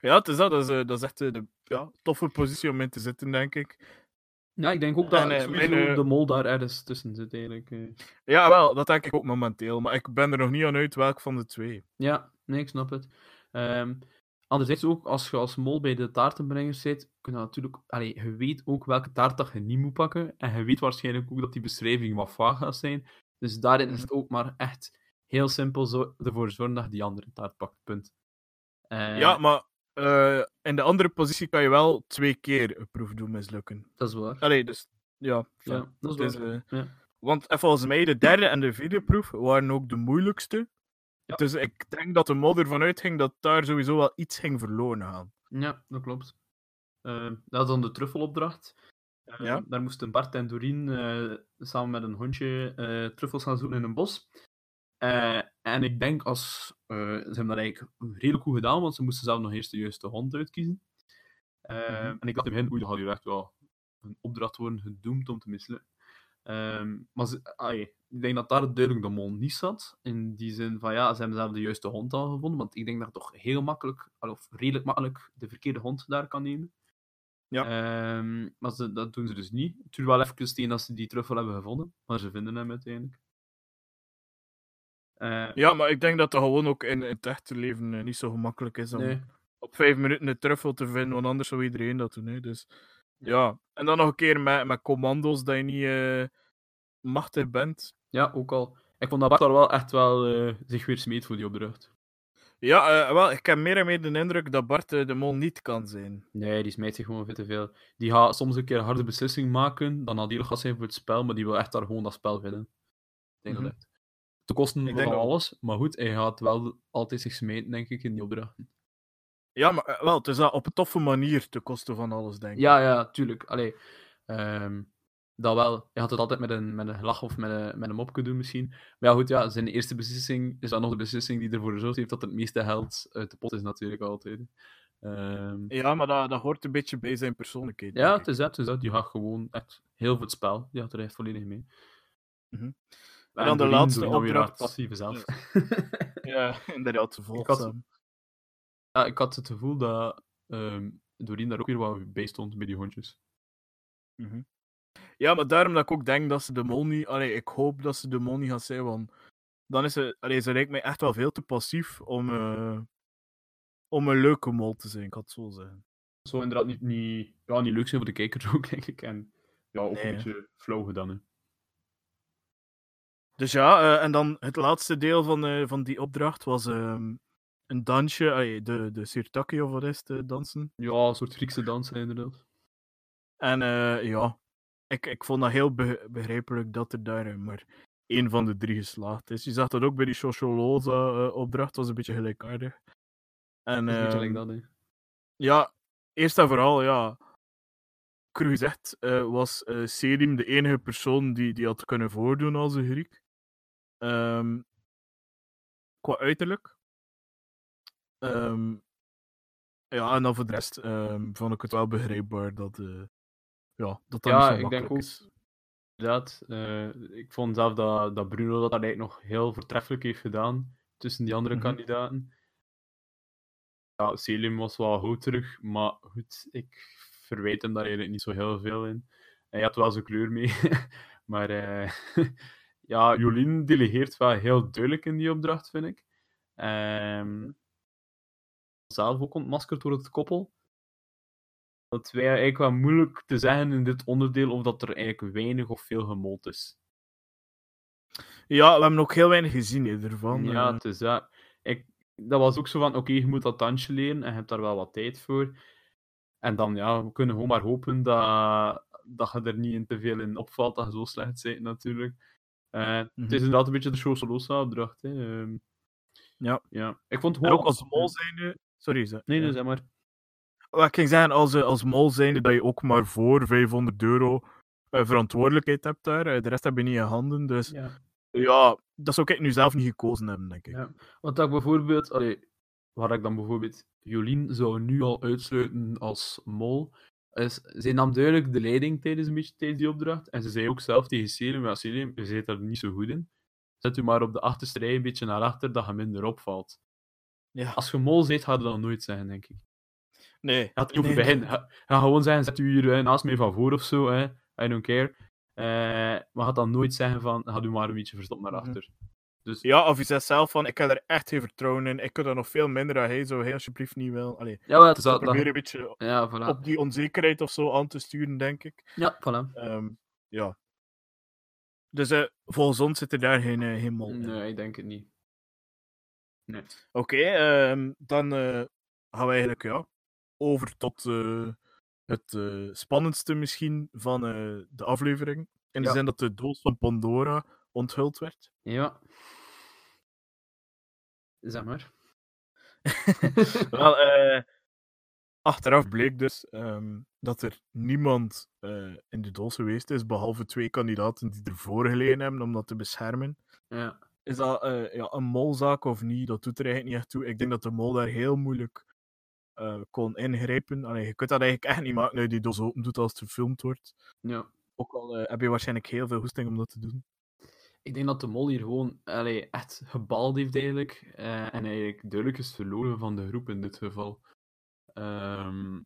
Ja, het is dat. Dat is, eh, dat is echt eh, de ja, toffe positie om in te zitten, denk ik. Ja, ik denk ook dat En, eh, eh, de mol daar ergens tussen zit, eigenlijk. eh. Ja, wel, dat denk ik ook momenteel. Maar ik ben er nog niet aan uit welk van de twee. Ja, nee, ik snap het. Ehm anderzijds ook, als je als mol bij de taartenbrengers zit, kun je natuurlijk... Allee, je weet ook welke taart dat je niet moet pakken. En je weet waarschijnlijk ook dat die beschrijving wat vaag gaat zijn. Dus daarin is het ook maar echt heel simpel zo ervoor zorgen dat je die andere taart pakt. Punt. Ja, maar eh, in de andere positie kan je wel twee keer een proef doen mislukken. dat is waar. Allee, dus ja. Ja, dat is waar. eh, Ja. Want volgens mij de derde en de vierde proef waren ook de moeilijkste. Ja. Dus ik denk dat de mod ervan uitging dat daar sowieso wel iets ging verloren gaan. Ja, dat klopt. Eh, dat is dan de truffelopdracht. Eh, Ja. Daar moesten Bart en Doreen samen met een hondje truffels gaan zoeken in een bos. Eh, en ik denk als... eh, ze hebben dat eigenlijk redelijk goed gedaan, want ze moesten zelf nog eerst de juiste hond uitkiezen. Eh, Mhm. En ik dacht in het begin, oei, dat gaat hier echt wel een opdracht worden gedoemd om te mislukken. Ehm, maar ze, ik denk dat daar duidelijk de mol niet zat. In die zin van ja, ze hebben zelf de juiste hond al gevonden. Want ik denk dat je toch heel makkelijk, of redelijk makkelijk, de verkeerde hond daar kan nemen. Ja. Ehm, maar ze, dat doen ze dus niet. Het duurt wel even tegen dat ze die truffel hebben gevonden. Maar ze vinden hem uiteindelijk. Eh, Ja, maar ik denk dat dat gewoon ook in, in het echte leven eh, niet zo gemakkelijk is om nee. op vijf minuten een truffel te vinden, want anders zou iedereen dat doen. Hè. Dus ja, en dan nog een keer met, met commando's dat je niet eh, machtig bent. Ja, ook al. Ik vond dat Bart daar wel echt wel zich weer smeet voor die opdracht. Ja, wel, ik heb meer en meer de indruk dat Bart de mol niet kan zijn. Nee, die smijt zich gewoon veel te veel. Die gaat soms een keer een harde beslissing maken, dan nadelig gaat zijn voor het spel, maar die wil echt daar gewoon dat spel winnen. Ik denk Mhm. dat echt. Te kosten Ik van denk alles, maar goed, hij gaat wel altijd zich smijten, denk ik, in die opdrachten. Ja, maar eh, wel, het is dat op een toffe manier te kosten van alles, denk ik. Ja, ja, tuurlijk. Allee, ehm, dat wel. Je had het altijd met een, met een lach of met een, met een mop kunnen doen, misschien. Maar ja, goed, ja, zijn eerste beslissing is dan nog de beslissing die ervoor gezorgd heeft dat het meeste geld uit de pot is, natuurlijk altijd. Ehm, Ja, maar dat, dat hoort een beetje bij zijn persoonlijkheid. ja, het is dat, het is dat. Die gaat gewoon echt heel veel spel. Die gaat er echt volledig mee. Mhm. En dan de laatste dan opdracht. passieve zelf. Ja, inderdaad, had- volgzaam. ja, ik had het gevoel dat ehm Doreen daar ook weer wat bij stond bij die hondjes. Mhm. Ja, maar daarom dat ik ook denk dat ze de mol niet... Allee, ik hoop dat ze de mol niet gaat zijn, want dan is ze... Allee, ze lijkt mij echt wel veel te passief om, eh, om een leuke mol te zijn, ik had het zo zeggen. Zo inderdaad niet, niet, ja, niet leuk zijn voor de kijker ook, denk ik. En ja, ook Nee, een beetje flauw gedaan. Hè. Dus ja, eh, en dan het laatste deel van, eh, van die opdracht was ehm, een dansje, de, de sirtaki of wat is het, eh, dansen. Ja, een soort Griekse dans, inderdaad. En ja, ik, ik vond dat heel be- begrijpelijk dat er daar maar één van de drie geslaagd is. Je zag dat ook bij die Socioloza-opdracht, was een beetje gelijkaardig. En, Dat is een beetje ehm, dat, hè. Ja, eerst en vooral, ja. Cru gezegd, was Selim de enige persoon die, die had kunnen voordoen als een Griek. Ehm, qua uiterlijk. Ehm, ja, en dan voor de rest ehm, vond ik het wel begrijpbaar dat eh, ja, dat, dat Ja, ik denk ook- is. Inderdaad. eh, ik vond zelf dat, dat Bruno dat eigenlijk nog heel voortreffelijk heeft gedaan tussen die andere Mhm. kandidaten. Ja, Selim was wel goed terug, maar goed, ik verwijt hem daar eigenlijk niet zo heel veel in. Hij had wel zijn kleur mee, maar eh, ja, Jolien delegeert wel heel duidelijk in die opdracht, vind ik. Ehm, zelf ook ontmaskerd door het koppel. Dat wij eigenlijk wel moeilijk te zeggen in dit onderdeel of dat er eigenlijk weinig of veel gemold is. Ja, we hebben ook heel weinig gezien hè, ervan. Ja, eh. het is dat. Ik, dat was ook zo van, oké, je moet dat dansje leren en je hebt daar wel wat tijd voor. En dan, ja, we kunnen gewoon maar hopen dat, dat je er niet in te veel in opvalt, dat je zo slecht bent, natuurlijk. Eh, Mhm. Het is inderdaad een beetje de Sociolosa-opdracht, hè. Ehm, Ja. ja. Ik vond gewoon... ook als mol zijnde... Sorry, zeg. Nee, nee, zeg maar. Wat ik ging zeggen, als, eh, als mol zijnde dat je ook maar voor 500 euro eh, verantwoordelijkheid hebt daar. De rest heb je niet in handen. Dus Ja. ja, dat zou ik nu zelf niet gekozen hebben, denk ik. Ja. Want dat ik bijvoorbeeld, allee, waar ik dan bijvoorbeeld Jolien zou nu al uitsluiten als mol, is, zij nam duidelijk de leiding tijdens, een beetje, tijdens die opdracht. En ze zei ook zelf tegen Selim, ja Selim, je zit er niet zo goed in. Zet u maar op de achterste rij een beetje naar achter, dat je minder opvalt. Ja. Als je mol zit, gaat dat nooit zeggen, denk ik. Nee. Over nee, beginnen. Ga, ga gewoon zeggen, zet u hier eh, naast mij van voor of zo. Hè. I don't care. Eh, maar gaat dan nooit zeggen van, ga u maar een beetje verstopt naar Mhm. achter. Dus Ja, of je zegt zelf van, ik heb er echt geen vertrouwen in. Ik kan er nog veel minder dan hij, zou hij alsjeblieft niet wel. Allee, ja, dat, probeer dat- een beetje ja, voilà. op die onzekerheid of zo aan te sturen, denk ik. Ja, voilà. Ehm, ja. Dus eh, volgens ons zit er daar geen, geen mol in. Nee, ik denk het niet. Oké, ehm, dan eh, gaan we eigenlijk ja, over tot het spannendste misschien van de aflevering. In de Ja. zin dat de doos van Pandora onthuld werd. Ja. Zeg maar. Wel, eh, achteraf bleek dus ehm, dat er niemand eh, in de doos geweest is, behalve twee kandidaten die ervoor gelegen hebben om dat te beschermen. Ja. Is dat eh, ja, een molzaak of niet? Dat doet er eigenlijk niet echt toe. Ik denk dat de mol daar heel moeilijk kon ingrijpen. Allee, je kunt dat eigenlijk echt niet maken dat je die doos open doet als het gefilmd wordt. ja. Ook al heb je waarschijnlijk heel veel hoesting om dat te doen. Ik denk dat de mol hier gewoon allee, echt gebald heeft eigenlijk. eh, en eigenlijk duidelijk is verloren van de groep in dit geval. Ehm,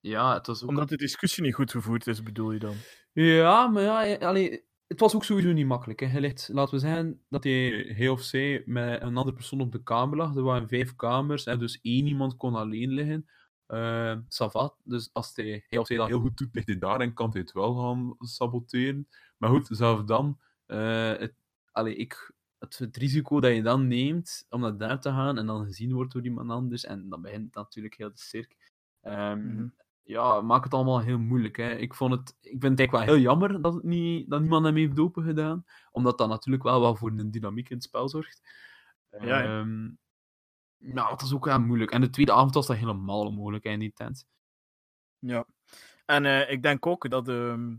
ja, het was ook... Omdat de discussie niet goed gevoerd is, bedoel je dan? Ja, maar ja, allee, het was ook sowieso niet makkelijk. Hè. Hij ligt, laten we zeggen dat hij, hij of zij met een andere persoon op de kamer lag. Er waren vijf kamers en dus één iemand kon alleen liggen. Uh, Savat, dus als hij, hij of zij dat heel goed doet, ligt hij daar en kan hij het wel gaan saboteren. Maar goed, zelfs dan, eh, het, allee, ik, het, het risico dat je dan neemt om naar daar te gaan en dan gezien wordt door iemand anders, en dan begint natuurlijk heel de cirk. Ehm, Mhm. ja, maakt het allemaal heel moeilijk. Hè. Ik, vond het, ik vind het eigenlijk wel heel jammer dat, het niet, dat niemand hem heeft gedaan. Omdat dat natuurlijk wel wel voor een dynamiek in het spel zorgt. Ja, ja. Ehm, nou, dat is ook wel moeilijk. En de tweede avond was dat helemaal onmogelijk hè, in die tent. Ja. En eh, ik denk ook dat ehm,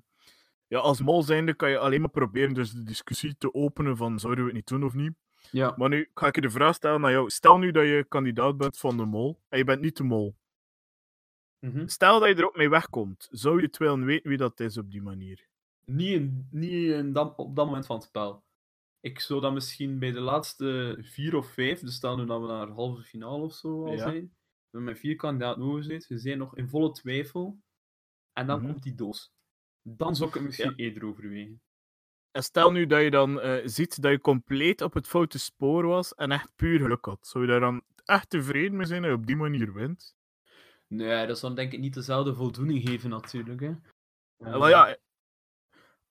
ja, als mol zijnde kan je alleen maar proberen dus de discussie te openen van zouden we het niet doen of niet. Ja. Maar nu ga ik je de vraag stellen naar jou. Stel nu dat je kandidaat bent van de mol en je bent niet de mol. Mhm. Stel dat je er ook mee wegkomt. Zou je het willen weten wie dat is op die manier? Niet, in, niet in op dat moment van het spel. Ik zou dat misschien bij de laatste vier of vijf, dus stel nu dat we naar halve finale of zo al Ja. zijn, we met vier kandidaten over zijn, we zijn nog in volle twijfel, en dan Mhm. komt die doos. Dan zou ik het misschien eerder overwegen. En stel nu dat je dan eh, ziet dat je compleet op het foute spoor was en echt puur geluk had. Zou je daar dan echt tevreden mee zijn dat je op die manier wint? Nee, dat zou denk ik niet dezelfde voldoening geven natuurlijk. Hè. Eh, wel ja,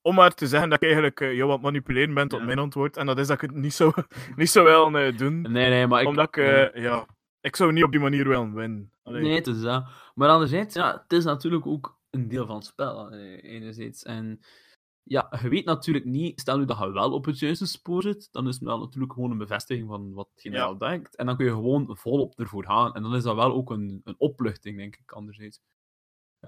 om maar te zeggen dat ik eigenlijk eh, jou aan het manipuleren ben tot Ja. mijn antwoord en dat is dat ik het niet zo, niet zo wel eh, doen. Nee, nee, maar ik... Omdat ik, eh, ja, ik zou niet op die manier willen winnen. Allee. Nee, het is dat. Maar anderzijds, ja, het is natuurlijk ook een deel van het spel, eh, enerzijds. En ja, je weet natuurlijk niet, stel nu dat je wel op het juiste spoor zit, dan is het wel natuurlijk gewoon een bevestiging van wat je Ja. al denkt. En dan kun je gewoon volop ervoor gaan. En dan is dat wel ook een, een opluchting, denk ik, anderzijds.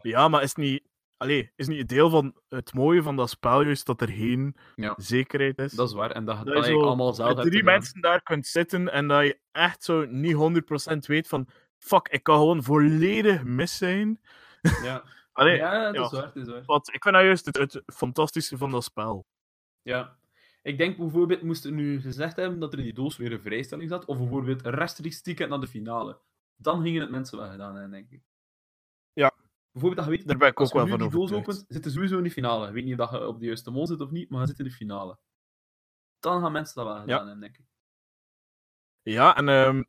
Ja, maar is niet, allee, is niet een deel van het mooie van dat spel juist dat er geen Ja. zekerheid is? Dat is waar. En dat je Dat het je eigenlijk zo allemaal zelf hebt drie gedaan. mensen daar kunt zitten en dat je echt zo niet 100% weet van fuck, ik kan gewoon volledig mis zijn. Ja, Allee, ja dat is waar, dat is waar. ik vind dat juist het, het fantastische van dat spel. Ja. Ik denk bijvoorbeeld, moesten nu gezegd hebben dat er in die doos weer een vrijstelling zat, of bijvoorbeeld rechtstreeks ticket naar de finale. Dan gingen het mensen wel gedaan hebben, denk ik. Ja. Bijvoorbeeld dat je weet, Daar ben ik als ook je wel nu van die doos opent, zit je sowieso in de finale. Ik weet niet of je op de juiste mol zit of niet, maar je zit in de finale. Dan gaan mensen dat wel gedaan hebben, denk ik. Ja, en ehm,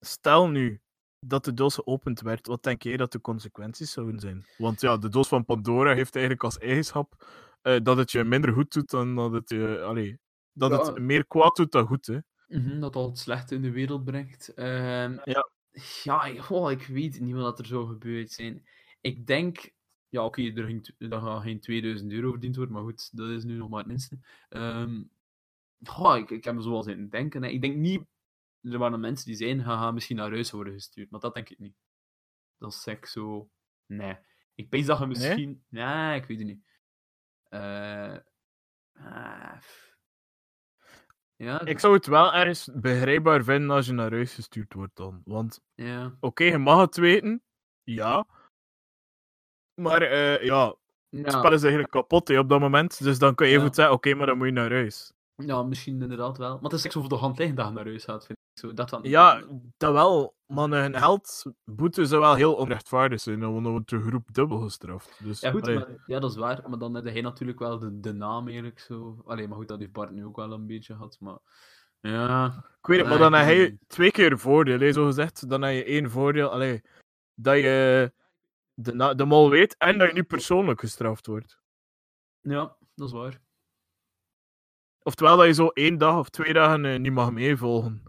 stel nu dat de doos geopend werd, wat denk jij dat de consequenties zouden zijn? Want ja, de doos van Pandora heeft eigenlijk als eigenschap eh, dat het je minder goed doet dan dat het je... Allee, dat Ja. het meer kwaad doet dan goed, hè? Mhm, dat al het slechte in de wereld brengt. Ehm, Ja. Ja, ik- weet niet wat er zou gebeurd zijn. Ik denk... Ja, oké, er, ging t- er gaat geen 2000 euro verdiend worden, maar goed, dat is nu nog maar het minste. Goh, ik, ik heb me zo wel zitten denken. Hè. Ik denk niet... Er waren mensen die zeiden, haha, misschien naar huis worden gestuurd, maar dat denk ik niet. Dat is echt zo... Nee. Ik denk dat je misschien... Nee, ik weet het niet. Ah, pff. ja, Ik zou het wel ergens begrijpbaar vinden als je naar huis gestuurd wordt dan. Want ja. oké, je mag het weten, ja. Maar eh, ja, het Ja. spel is eigenlijk kapot hè, op dat moment. Dus dan kan je even zeggen, oké, maar dan moet je naar huis. Ja, misschien inderdaad wel. Maar het is echt zo voor de hand liggen dat je naar huis gaat, vind ik. Zo, dat dan... Ja, dat wel. Maar een heldboete zou wel heel onrechtvaardig zijn, want dan wordt de groep dubbel gestraft. Dus, Ja, goed, maar, ja, dat is waar. Maar dan heb hij natuurlijk wel de, de naam eigenlijk zo. Allee, maar goed, dat heeft Bart nu ook wel een beetje gehad. Maar ja, Ik weet het, maar dan heb je twee keer voordeel, hè, zo gezegd. Dan heb je één voordeel, allee, dat je de, de mol weet en dat je niet persoonlijk gestraft wordt. ja, dat is waar. Oftewel dat je zo één dag of twee dagen eh, niet mag meevolgen.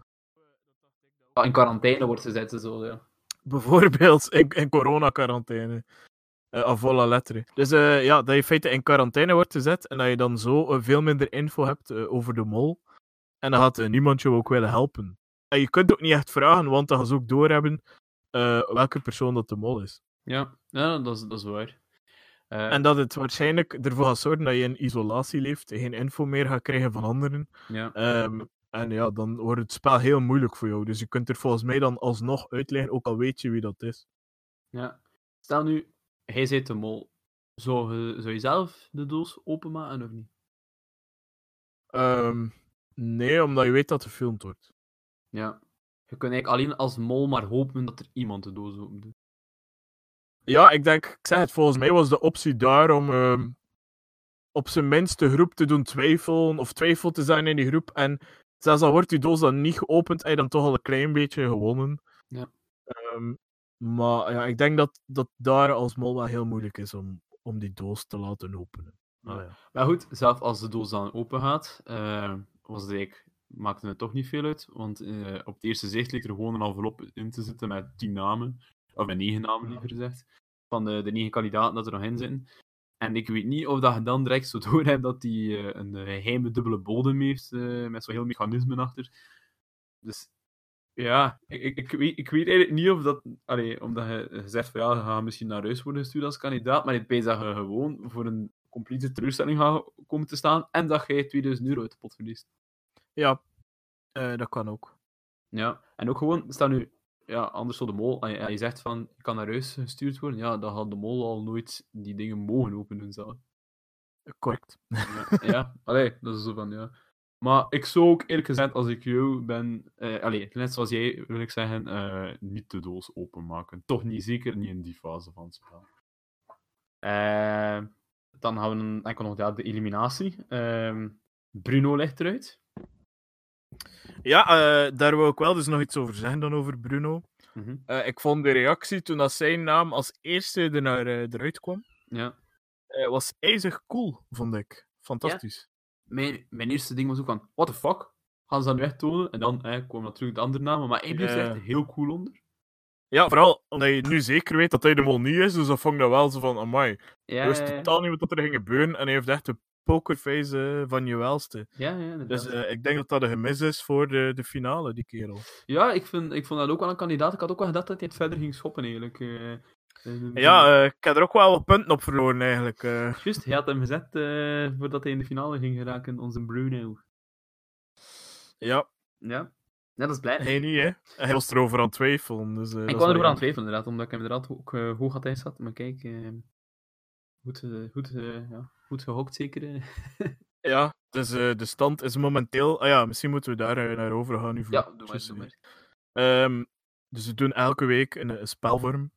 Ja, in quarantaine wordt gezet en zo, ja. Bijvoorbeeld in. Eh à volle lettre. Dus eh, ja, dat je in feite in quarantaine wordt gezet en dat je dan zo veel minder info hebt over de mol. En dan gaat niemand je ook willen helpen. En je kunt ook niet echt vragen, want dan gaan ze ook doorhebben welke persoon dat de mol is. Ja, ja dat, is, dat is waar. Eh, En dat het waarschijnlijk ervoor gaat zorgen dat je in isolatie leeft, geen info meer gaat krijgen van anderen. ja. Ehm, en ja, dan wordt het spel heel moeilijk voor jou. Dus je kunt er volgens mij dan alsnog uitleggen, ook al weet je wie dat is. ja. Stel nu, hij zit de mol. Zou je, zou je zelf de doos openmaken of niet? Ehm, nee, omdat je weet dat er gefilmd wordt. Ja. Je kunt eigenlijk alleen als mol maar hopen dat er iemand de doos opent. Ja, ik denk, ik zeg het, volgens mij was de optie daar om ehm, op zijn minst de groep te doen twijfelen, of twijfel te zijn in die groep. En zelfs al wordt die doos dan niet geopend, je dan toch al een klein beetje gewonnen. Ja. Ehm, maar ja, ik denk dat dat daar als mol wel heel moeilijk is om, om die doos te laten openen. Ja. Ja. Maar goed, zelf als de doos dan open gaat, eh, was eigenlijk, maakte het toch niet veel uit. Want eh, op het eerste zicht leek er gewoon een envelop in te zitten met tien namen. Of met negen namen, liever gezegd. Van de, de negen kandidaten dat er nog in zitten. En ik weet niet of dat je dan direct zo door hebt dat die eh, een eh, geheime dubbele bodem heeft, eh, met zo'n heel mechanisme achter. Dus ja, ik, ik, weet, ik weet eigenlijk niet of dat... Allee, omdat je zegt van ja, je gaat misschien naar huis worden gestuurd als kandidaat, maar ik weet dat je gewoon voor een complete teleurstelling gaat komen te staan en dat je 2000 euro uit de pot verliest. Ja, eh, dat kan ook. Ja, en ook gewoon, stel nu, ja, anders zo de mol, en je, en je zegt van, je kan naar huis gestuurd worden, ja, dan had de mol al nooit die dingen mogen openen zelf. Correct. Ja, ja, allee, dat is zo van, ja. Maar ik zou ook eerlijk gezegd, als ik jou ben, eh, allee, net zoals jij, wil ik zeggen, eh, niet de doos openmaken. Toch niet, zeker niet in die fase van het spel. Eh, dan hebben we enkel nog ja, de eliminatie. Ehm, Bruno ligt eruit. Ja, eh, daar wil ik wel dus nog iets over zeggen dan over Bruno. Mhm. Eh, ik vond de reactie toen dat zijn naam als eerste er naar, eh, eruit kwam, Ja. eh, was ijzig cool, vond ik. Fantastisch. Mijn, mijn eerste ding was ook van, what the fuck? Gaan ze dat nu echt tonen? En dan eh, kwamen natuurlijk de andere namen, maar hij bleef er echt heel cool onder. Ja, vooral omdat je nu zeker weet dat hij de mol niet is, dus dat vond ik dat wel zo van, amai. Ja, Ik wist totaal niet wat er ging gebeuren en hij heeft echt de pokerface eh, van je welste. ja, ja. Dus eh, ik denk dat dat een gemis is voor de, de finale, die kerel. Ja, ik, vind, ik vond dat ook wel een kandidaat. Ik had ook wel gedacht dat hij het verder ging schoppen, eigenlijk. eh. Eh, Ja, eh, ik heb er ook wel wat punten op verloren, eigenlijk. Juist, hij had hem gezet voordat hij in de finale ging geraken, onze Bruno. ja, Ja, ja dat is blij. hij niet, hè. Hij was erover aan het twijfelen. Dus, ik kwam erover aan twijfelen, inderdaad, omdat ik hem inderdaad ook hoog had ingezet. Maar kijk, goed, goed, ja, goed gehokt zeker. eh. Ja, dus eh, de stand is momenteel... Ah ja, misschien moeten we daar eh, naar over gaan nu. ja, voor- doe maar, doe maar. Ehm, dus we doen elke week een, een spelvorm.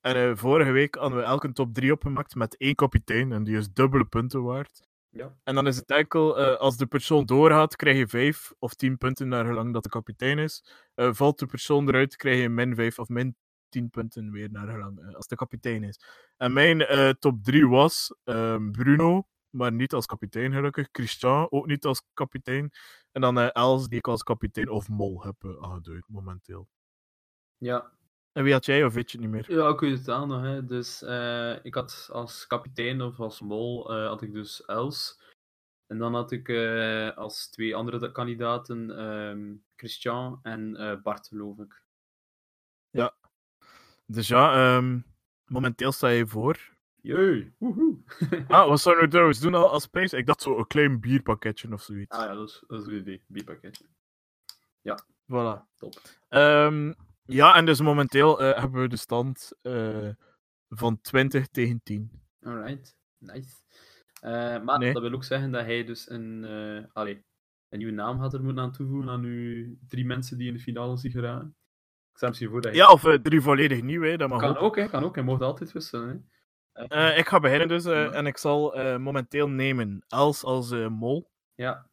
En vorige week hadden we elke top 3 opgemaakt met één kapitein. En die is dubbele punten waard. Ja. En dan is het enkel, als de persoon doorgaat, krijg je 5 of 10 punten naar gelang dat de kapitein is. Valt de persoon eruit, krijg je min 5 of min 10 punten weer naar gelang eh, als de kapitein is. En mijn eh, top 3 was ehm, Bruno, maar niet als kapitein gelukkig. Christian, ook niet als kapitein. En dan eh, Els, die ik als kapitein of mol heb aangeduid momenteel. Ja, En wie had jij, of weet je het niet meer? Ja, ik weet het aan nog. Hè. Dus ik had als kapitein of als mol had ik dus Els. En dan had ik als twee andere da- kandidaten ehm, Christian en Bart, geloof ik. Dus ja, ehm, momenteel sta je voor. Jee, woehoe. Ah, wat zou je nou trouwens doen al- als prijs? Ik dacht zo een klein bierpakketje of zoiets. ah ja, dat is, dat is een goed idee. Bierpakketje. Voilà. Top. Ehm, ja, en dus momenteel eh, hebben we de stand eh, van 20 tegen 10. Alright, nice. Eh, maar Nee. dat wil ook zeggen dat hij dus een... allee, een nieuwe naam had er moeten aan toevoegen aan uw drie mensen die in de finale zijn geraken. Ik voor dat je... Ja, of eh, drie volledig nieuw, hè, dat mag kan ook. hè. Kan ook. Je mocht altijd wisselen, hè. Eh, ik ga beginnen dus, eh, Ja. en ik zal momenteel nemen Els als mol. Ja.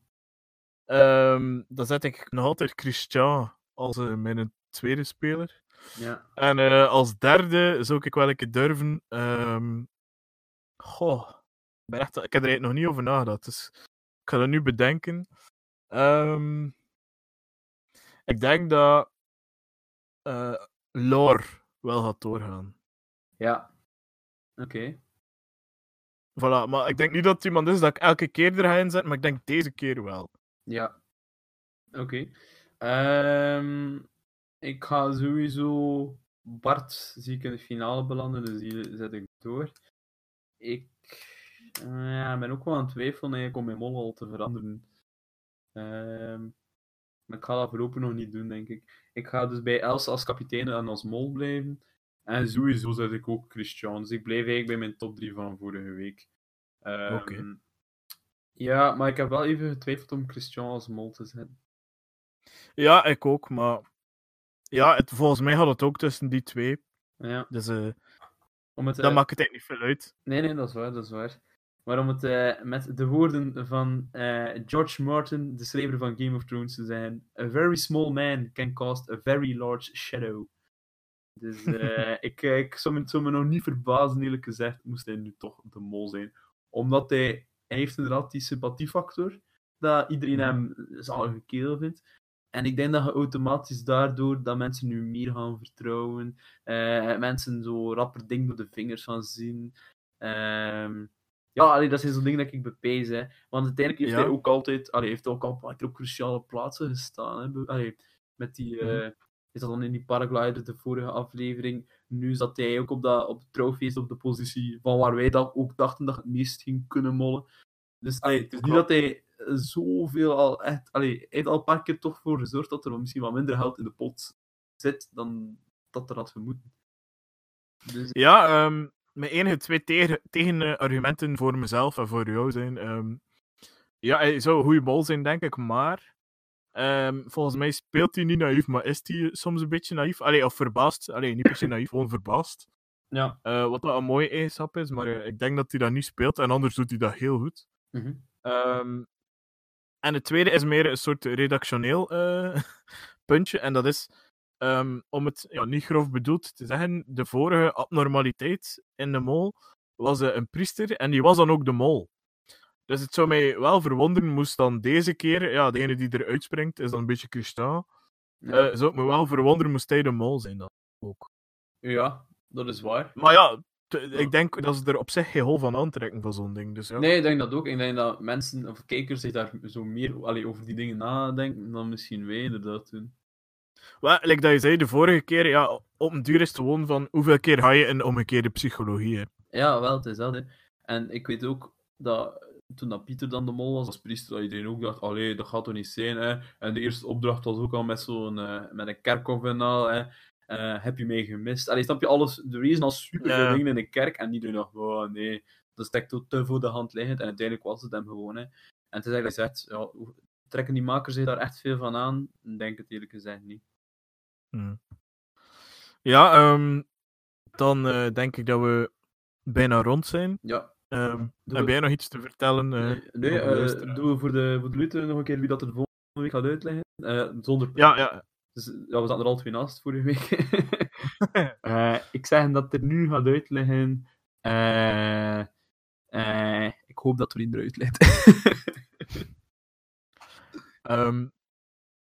Ehm, dan zet ik nog altijd Christian als mijn tweede speler. Ja. En als derde zou ik wel een keer durven. ehm, Goh, ik, ben echt, ik heb er nog niet over nagedacht, dus ik ga dat nu bedenken. Ehm, ik denk dat Lore wel gaat doorgaan. Ja. Oké. Voilà, maar ik denk niet dat het iemand is dat ik elke keer er ga inzetten, maar ik denk deze keer wel. Ja. Oké. Ehm, ik ga sowieso Bart zie ik in de finale belanden, dus die zet ik door. Ik eh, ja, ben ook wel aan het twijfelen eigenlijk om mijn mol al te veranderen. Ehm, maar ik ga dat voorlopig nog niet doen, denk ik. Ik ga dus bij Els als kapitein en als mol blijven. En sowieso zet ik ook Christian. Dus ik blijf eigenlijk bij mijn top 3 van vorige week. Ehm, Oké. Ja, maar ik heb wel even getwijfeld om Christian als mol te zetten. Ja, ik ook, maar ja, het, volgens mij gaat het ook tussen die twee. Ja, Dus eh om het, dat eh, maakt het eigenlijk niet veel uit. Nee, nee, dat is waar, dat is waar. Maar om het eh, met de woorden van eh, George Martin, de schrijver van Game of Thrones, te zeggen: A very small man can cast a very large shadow. Dus eh, ik, ik zou me, zou me nog niet verbazen, eerlijk gezegd, moest hij nu toch de mol zijn. Omdat hij, hij heeft inderdaad die sympathiefactor, dat iedereen hem zalige kerel vindt. En ik denk dat je automatisch daardoor dat mensen nu meer gaan vertrouwen. mensen zo rapper ding door de vingers gaan zien. Ehm, ja, allee, dat zijn zo'n dingen dat ik bepees. Hè. Want uiteindelijk heeft Ja. hij ook altijd, allee, heeft ook al een paar keer op cruciale plaatsen gestaan. Hè. Allee, met die, eh, is dat dan in die paraglider, de vorige aflevering. Nu zat hij ook op, dat, op het trouwfeest op de positie van waar wij dat ook dachten dat het meest ging kunnen mollen. Dus allee, het is niet dat hij zoveel al echt. Allee, hij heeft al een paar keer toch voor gezorgd dat er misschien wat minder geld in de pot zit dan dat er had vermoeden. Dus, Ja, ehm, mijn enige twee tegen, tegenargumenten voor mezelf en voor jou zijn. ehm, ja, hij zou een goede bal zijn, denk ik, maar ehm, volgens mij speelt hij niet naïef, maar is hij soms een beetje naïef? Allee, of verbaasd. Allee, niet per se naïef, gewoon verbaasd. ja. Eh, wat dat een mooie eigenschap is, maar eh, ik denk dat hij dat niet speelt en anders doet hij dat heel goed. Mhm. Ehm, en het tweede is meer een soort redactioneel eh, puntje. En dat is, ehm, om het ja, niet grof bedoeld te zeggen, de vorige abnormaliteit in de mol was eh, een priester en die was dan ook de mol. Dus het zou mij wel verwonderen, moest dan deze keer, ja, degene die eruit springt, is dan een beetje Christian. Ja. Eh, zou het me wel verwonderen, moest hij de mol zijn dan ook. ja, dat is waar. Maar ja, ik denk dat ze er op zich geen hol van aantrekken van zo'n ding. Dus ja. Nee, ik denk dat ook. Ik denk dat mensen of kijkers zich daar zo meer allee, over die dingen nadenken dan misschien wij inderdaad doen. Wel, like dat je zei de vorige keer, ja, op een duur is het gewoon van hoeveel keer ga je in omgekeerde psychologie. Hè? Ja, wel, het is dat. Hè. En ik weet ook dat toen dat Pieter dan de mol was als priester, dat iedereen ook dacht, allee, dat gaat toch niet zijn, hè. En de eerste opdracht was ook al met zo'n, eh, met een kerkhof en al, hè. Eh, heb je mij gemist? Allee, snap je, alles, de reason al super veel Ja. dingen in de kerk, en iedereen dacht, oh nee, dat is echt te voor de hand liggend, en uiteindelijk was het hem gewoon, hè. En het is eigenlijk gezegd, ja, trekken die makers zich daar echt veel van aan? Denk het eerlijk gezegd niet. Ja, ehm, dan eh, denk ik dat we bijna rond zijn. Ja, Ehm, heb jij nog iets te vertellen? eh, nee, luisteraar? doen we voor de, voor de nog een keer wie dat er de volgende week gaat uitleggen? Zonder Ja, ja. Dus, ja, we zaten er al twee naast vorige week. Ik zeg dat er nu gaat uitleggen. ik hoop dat er eruit ligt. Ehm,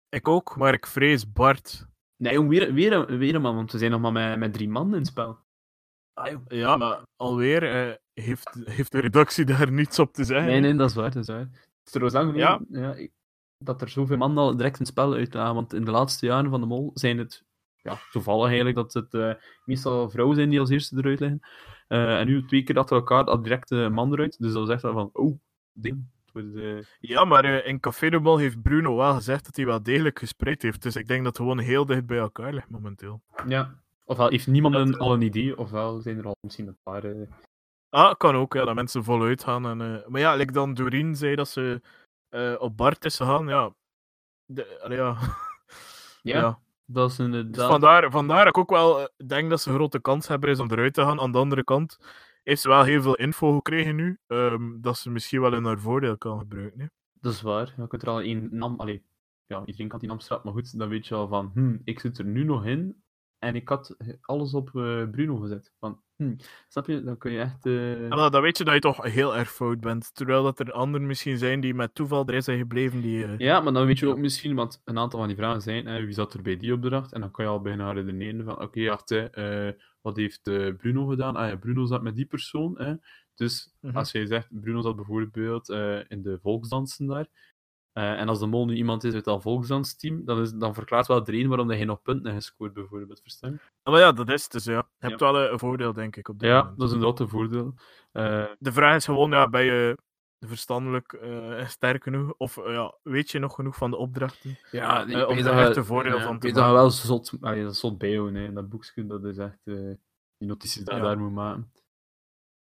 ik ook, maar ik vrees Bart. nee, jong, weer, weer, een- weer een man, want we zijn nog maar met, met drie man in het spel. Ah. Ja, maar alweer eh, heeft, heeft de redactie daar niets op te zeggen. Nee, nee, dat is waar. Dat is, waar. Het is trouwens lang Ja. ja, dat er zoveel mannen al direct een spel uitlagen. Want in de laatste jaren van de Mol zijn het ja, toevallig eigenlijk dat het eh, meestal vrouwen zijn die als eerste eruit liggen. Eh, en nu twee keer achter elkaar al direct de man eruit. Dus dat is echt wel van, oh, ding. Ja, maar eh, in Café de Bal heeft Bruno wel gezegd dat hij wel degelijk gespreid heeft. Dus ik denk dat het gewoon heel dicht bij elkaar ligt momenteel. Ja. Ofwel heeft niemand Dat, een, al een idee, ofwel zijn er al misschien een paar. eh, Ah, kan ook, ja, dat mensen voluit gaan. En, eh, Maar ja, like dan Doreen zei dat ze op Bart is gegaan, ja. De, allee, ja. Ja, dat is Dus inderdaad... vandaar, vandaar dat ik ook wel denk dat ze een grote kans hebben is om eruit te gaan. Aan de andere kant heeft ze wel heel veel info gekregen nu, ehm, dat ze misschien wel in haar voordeel kan gebruiken. Hè. Dat is waar. Je kunt er al één nam... Allee, ja, iedereen kan die namstraat, maar goed, dan weet je al van, hm, ik zit er nu nog in en ik had alles op eh, Bruno gezet. Van, hm, snap je? Dan kun je echt... En dan weet je dat je toch heel erg fout bent. Terwijl dat er anderen misschien zijn die met toeval erin zijn gebleven. Die, eh, Ja, maar dan weet je ook misschien, want een aantal van die vragen zijn, hè, wie zat er bij die opdracht? En dan kan je al bijna redeneren van, oké, wacht, hè, eh, wat heeft eh, Bruno gedaan? Ah ja, Bruno zat met die persoon, hè. Dus Mhm. als jij zegt, Bruno zat bijvoorbeeld eh, in de volksdansen daar, eh, en als de mol nu iemand is uit dat volksdansteam, dan, is, dan verklaart wel de reden waarom hij nog punten heeft gescoord, bijvoorbeeld, verstaan? je? Maar ja, dat is het dus, ja. Je hebt wel een voordeel, denk ik, op dit Ja, moment. dat is inderdaad een voordeel. De vraag is gewoon, ja, ben je verstandelijk eh, sterk genoeg? Of eh, ja, weet je nog genoeg van de opdrachten? ja, eh, om er echt een voordeel van te Ik weet dat maken. wel zot, allee, dat is zot bijhouden, hè. dat boekje, dat is echt, die notities je Ja. daar moet maken.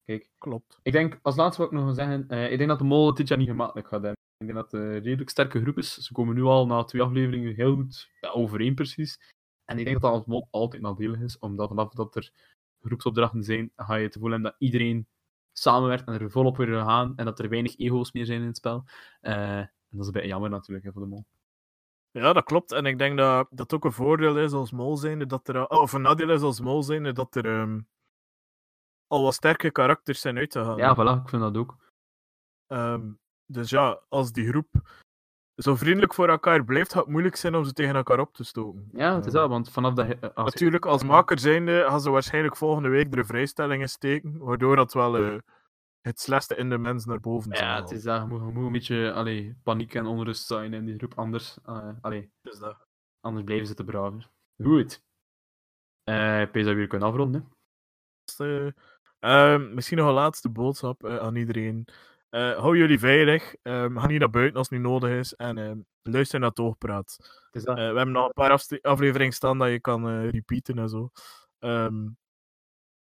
Kijk, Klopt. Ik denk, als laatste wat ik nog wil zeggen, ik denk dat de mol het dit jaar niet gemakkelijk gaat hebben. Ik denk dat het een redelijk sterke groep is. Ze komen nu al na twee afleveringen heel goed ja, overeen precies. En ik denk dat dat als mol altijd nadelig is, omdat vanaf dat er groepsopdrachten zijn, ga je te voelen dat iedereen samenwerkt en er volop weer gaan en dat er weinig ego's meer zijn in het spel. Eh, en dat is een beetje jammer natuurlijk hè, voor de mol. Ja, dat klopt. En ik denk dat dat ook een voordeel is als mol zijnde, dat er, of een nadeel is als mol zijnde, dat er ehm, al wat sterke karakters zijn uitgegaan. Ja, voilà, ik vind dat ook. Ehm, dus ja, als die groep zo vriendelijk voor elkaar blijft, gaat het moeilijk zijn om ze tegen elkaar op te stoten. Ja, het is dat, want vanaf dat... je- als Natuurlijk, als maker zijnde gaan ze waarschijnlijk volgende week er een vrijstelling in steken, waardoor dat wel eh, het slechtste in de mens naar boven zal Ja, het is dat. Je moet, je moet een beetje allee, paniek en onrust zijn in die groep, anders... allee, Dus dat. Anders blijven ze te braver. Goed. Eh ik pees dat we weer kunnen afronden. hè. ehm, misschien nog een laatste boodschap aan iedereen. Eh, hou jullie veilig. Ehm, ga niet naar buiten als het niet nodig is. En ehm, luister naar Toogpraat. Het. Eh, we hebben nog een paar afleveringen staan dat je kan eh, repeaten en zo. Ehm,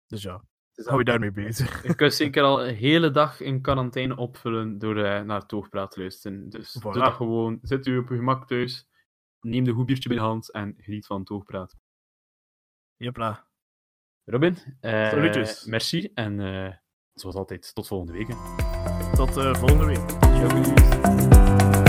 dus ja, Het hou je daarmee bezig. Je kunt zeker al een hele dag in quarantaine opvullen door naar Toogpraat te luisteren. Dus Voilà. doe dat gewoon. Zet u op je gemak thuis. Neem de goed biertje bij de hand en geniet van Toogpraat. Jepla. Robin, merci. En zoals altijd, tot volgende week. Tot eh, volgende week.